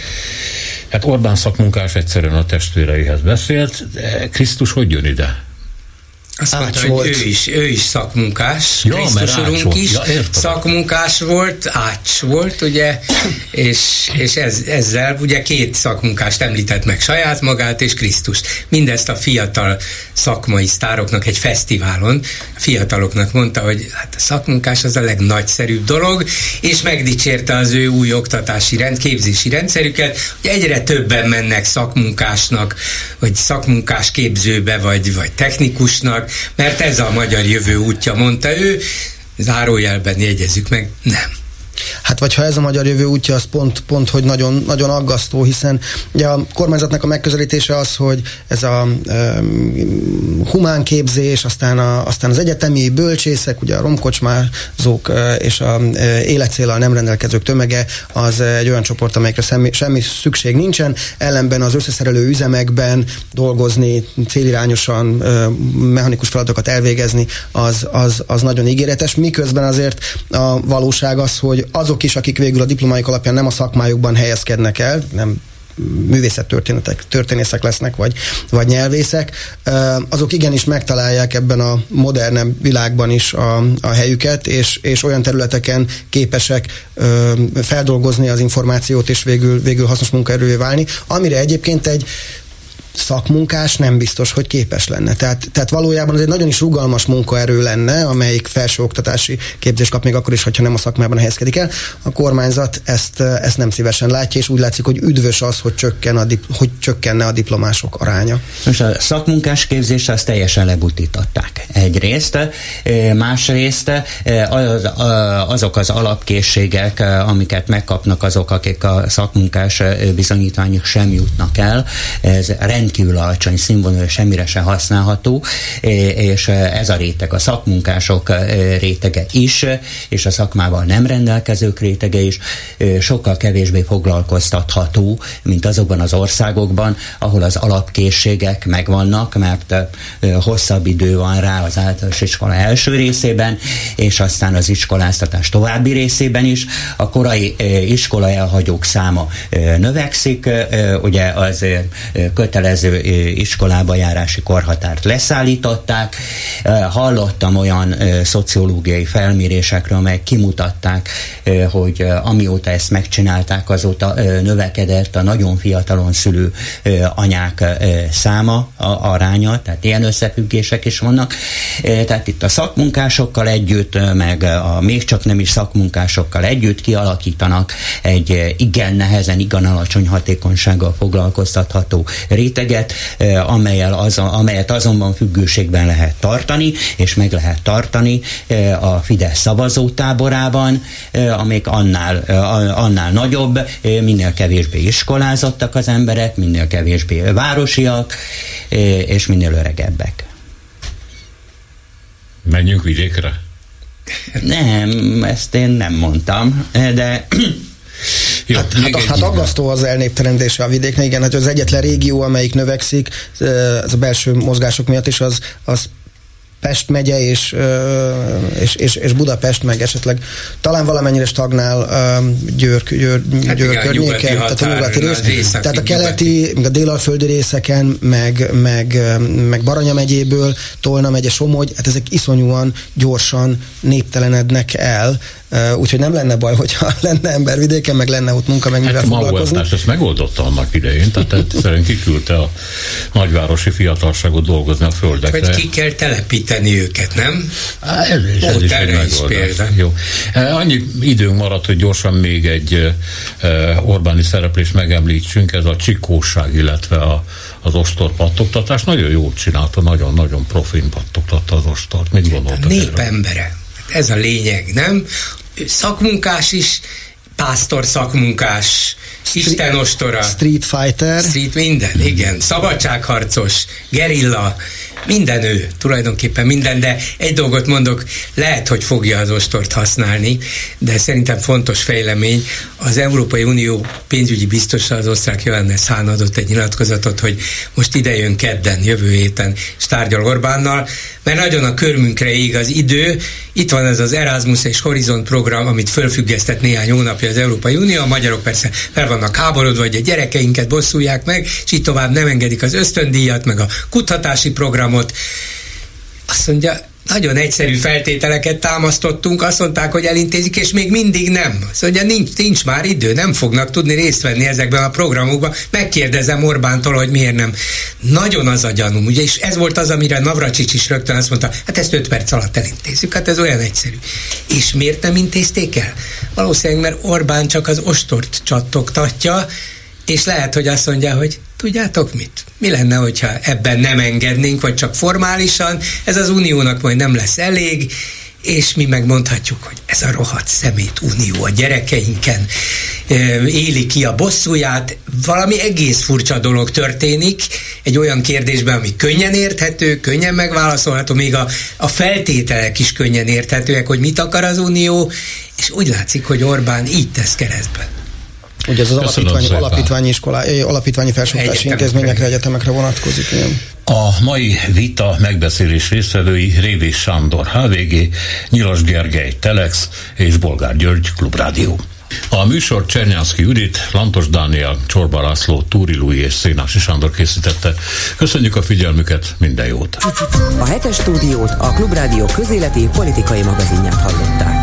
Hát Orbán szakmunkás egyszerűen a testvéreihez beszélt, de Krisztus hogy jön ide? Azt mondta, hogy volt. ő is, ő is szakmunkás, ja, Krisztus Urunk is. Ja, szakmunkás volt, ács volt, ugye, és, és ez, ezzel ugye két szakmunkást említett meg saját magát és Krisztus. Mindezt a fiatal szakmai sztároknak egy fesztiválon, a fiataloknak mondta, hogy hát a szakmunkás az a legnagyszerűbb dolog, és megdicsérte az ő új oktatási rend, képzési rendszerüket, hogy egyre többen mennek szakmunkásnak, vagy szakmunkás képzőbe, vagy, vagy technikusnak, mert ez a magyar jövő útja, mondta ő, zárójelben jegyezzük meg, nem. Hát vagy ha ez a magyar jövő útja, az pont, pont hogy nagyon, nagyon aggasztó, hiszen ugye a kormányzatnak a megközelítése az, hogy ez a um, humán képzés, aztán, a, aztán az egyetemi bölcsészek, ugye a romkocsmázók és a uh, életcélal nem rendelkezők tömege, az egy olyan csoport, amelyekre semmi, semmi szükség nincsen, ellenben az összeszerelő üzemekben dolgozni, célirányosan uh, mechanikus feladatokat elvégezni, az, az, az nagyon ígéretes, miközben azért a valóság az, hogy azok is, akik végül a diplomáik alapján nem a szakmájukban helyezkednek el, nem művészettörténetek, történészek lesznek, vagy, vagy nyelvészek, azok igenis megtalálják ebben a modernebb világban is a, a helyüket, és, és olyan területeken képesek feldolgozni az információt, és végül, végül hasznos munkaerővé válni, amire egyébként egy szakmunkás nem biztos, hogy képes lenne. Tehát, tehát valójában ez egy nagyon is rugalmas munkaerő lenne, amelyik felsőoktatási képzést kap még akkor is, hogyha nem a szakmában helyezkedik el. A kormányzat ezt, ezt nem szívesen látja, és úgy látszik, hogy üdvös az, hogy, csökken a dip, hogy csökkenne a diplomások aránya. Most a szakmunkás képzést azt teljesen lebutították. Egyrészt, másrészt az, azok az alapkészségek, amiket megkapnak azok, akik a szakmunkás bizonyítványok sem jutnak el, ez rendkívül alacsony színvonalú, semmire se használható, és ez a réteg a szakmunkások rétege is, és a szakmával nem rendelkezők rétege is sokkal kevésbé foglalkoztatható, mint azokban az országokban, ahol az alapkészségek megvannak, mert hosszabb idő van rá az általános iskola első részében, és aztán az iskoláztatás további részében is. A korai iskola elhagyók száma növekszik, ugye az kötelező kötelező iskolába járási korhatárt leszállították. Hallottam olyan szociológiai felmérésekről, amelyek kimutatták, hogy amióta ezt megcsinálták, azóta növekedett a nagyon fiatalon szülő anyák száma, a aránya, tehát ilyen összefüggések is vannak. Tehát itt a szakmunkásokkal együtt, meg a még csak nem is szakmunkásokkal együtt kialakítanak egy igen nehezen, igen alacsony hatékonysággal foglalkoztatható réteg összeget, amelyel az, amelyet azonban függőségben lehet tartani, és meg lehet tartani a Fidesz szavazótáborában, amik annál, annál nagyobb, minél kevésbé iskolázottak az emberek, minél kevésbé városiak, és minél öregebbek. Menjünk vidékre? Nem, ezt én nem mondtam, de jó, hát, hát, hát aggasztó az elnéptelenedése a vidéknek, igen, hogy az egyetlen régió, amelyik növekszik, ez a belső mozgások miatt is, az, az Pest megye és, és, és, és Budapest meg esetleg talán valamennyire stagnál Győr, Győr, hát Győr igen, környéken, tehát a nyugati rész, tehát a keleti, meg a délalföldi részeken, meg, meg, meg Baranya megyéből, Tolna megye, Somogy, hát ezek iszonyúan gyorsan néptelenednek el, úgyhogy nem lenne baj, hogyha lenne ember vidéken, meg lenne ott munka, meg mivel hát foglalkozni. ezt megoldotta annak idején, tehát egyszerűen kiküldte a nagyvárosi fiatalságot dolgozni a földekre. Hogy ki kell telepíteni őket, nem? Há, ez, is, ez is egy is példa. Jó. Annyi időnk maradt, hogy gyorsan még egy Orbáni szereplést megemlítsünk, ez a csikóság, illetve a, az ostor pattogtatás. Nagyon jól csinálta, nagyon-nagyon profin pattogtatta az ostort. Mit gondoltak? Népembere. Ez a lényeg, nem? szakmunkás is, pásztor szakmunkás, Isten ostora. Street fighter. Street, minden, igen. Szabadságharcos, gerilla, minden ő, tulajdonképpen minden, de egy dolgot mondok, lehet, hogy fogja az ostort használni, de szerintem fontos fejlemény. Az Európai Unió pénzügyi biztosa, az osztrák Johannes Hahn adott egy nyilatkozatot, hogy most ide jön kedden, jövő héten, és tárgyal Orbánnal, mert nagyon a körmünkre ég az idő. Itt van ez az Erasmus és Horizont program, amit fölfüggesztett néhány hónapja az Európai Unió. A magyarok persze fel vannak háborodva, hogy a gyerekeinket bosszulják meg, és így tovább nem engedik az ösztöndíjat, meg a kutatási programot. Azt mondja, nagyon egyszerű feltételeket támasztottunk, azt mondták, hogy elintézik, és még mindig nem. Szóval nincs, nincs már idő, nem fognak tudni részt venni ezekben a programokban. Megkérdezem Orbántól, hogy miért nem. Nagyon az a gyanúm, ugye, és ez volt az, amire Navracsics is rögtön azt mondta, hát ezt 5 perc alatt elintézzük, hát ez olyan egyszerű. És miért nem intézték el? Valószínűleg, mert Orbán csak az ostort csattogtatja, és lehet, hogy azt mondja, hogy tudjátok mit? Mi lenne, hogyha ebben nem engednénk, vagy csak formálisan, ez az uniónak majd nem lesz elég, és mi megmondhatjuk, hogy ez a rohadt szemét unió a gyerekeinken éli ki a bosszúját, valami egész furcsa dolog történik, egy olyan kérdésben, ami könnyen érthető, könnyen megválaszolható, még a, a feltételek is könnyen érthetőek, hogy mit akar az unió, és úgy látszik, hogy Orbán így tesz keresztbe. Ugye ez az alapítványi, alapítványi, iskolá, alapítványi felsőoktatási intézményekre, egyetemekre vonatkozik. Igen. A mai vita megbeszélés résztvevői Révés Sándor, HVG, Nyilas Gergely, Telex és Bolgár György, Klubrádió. A műsor Csernyánszki Judit, Lantos Dániel, Csorba László, Túri Lui és Szénási Sándor készítette. Köszönjük a figyelmüket, minden jót! A hetes stúdiót a Klubrádió közéleti politikai magazinját hallották.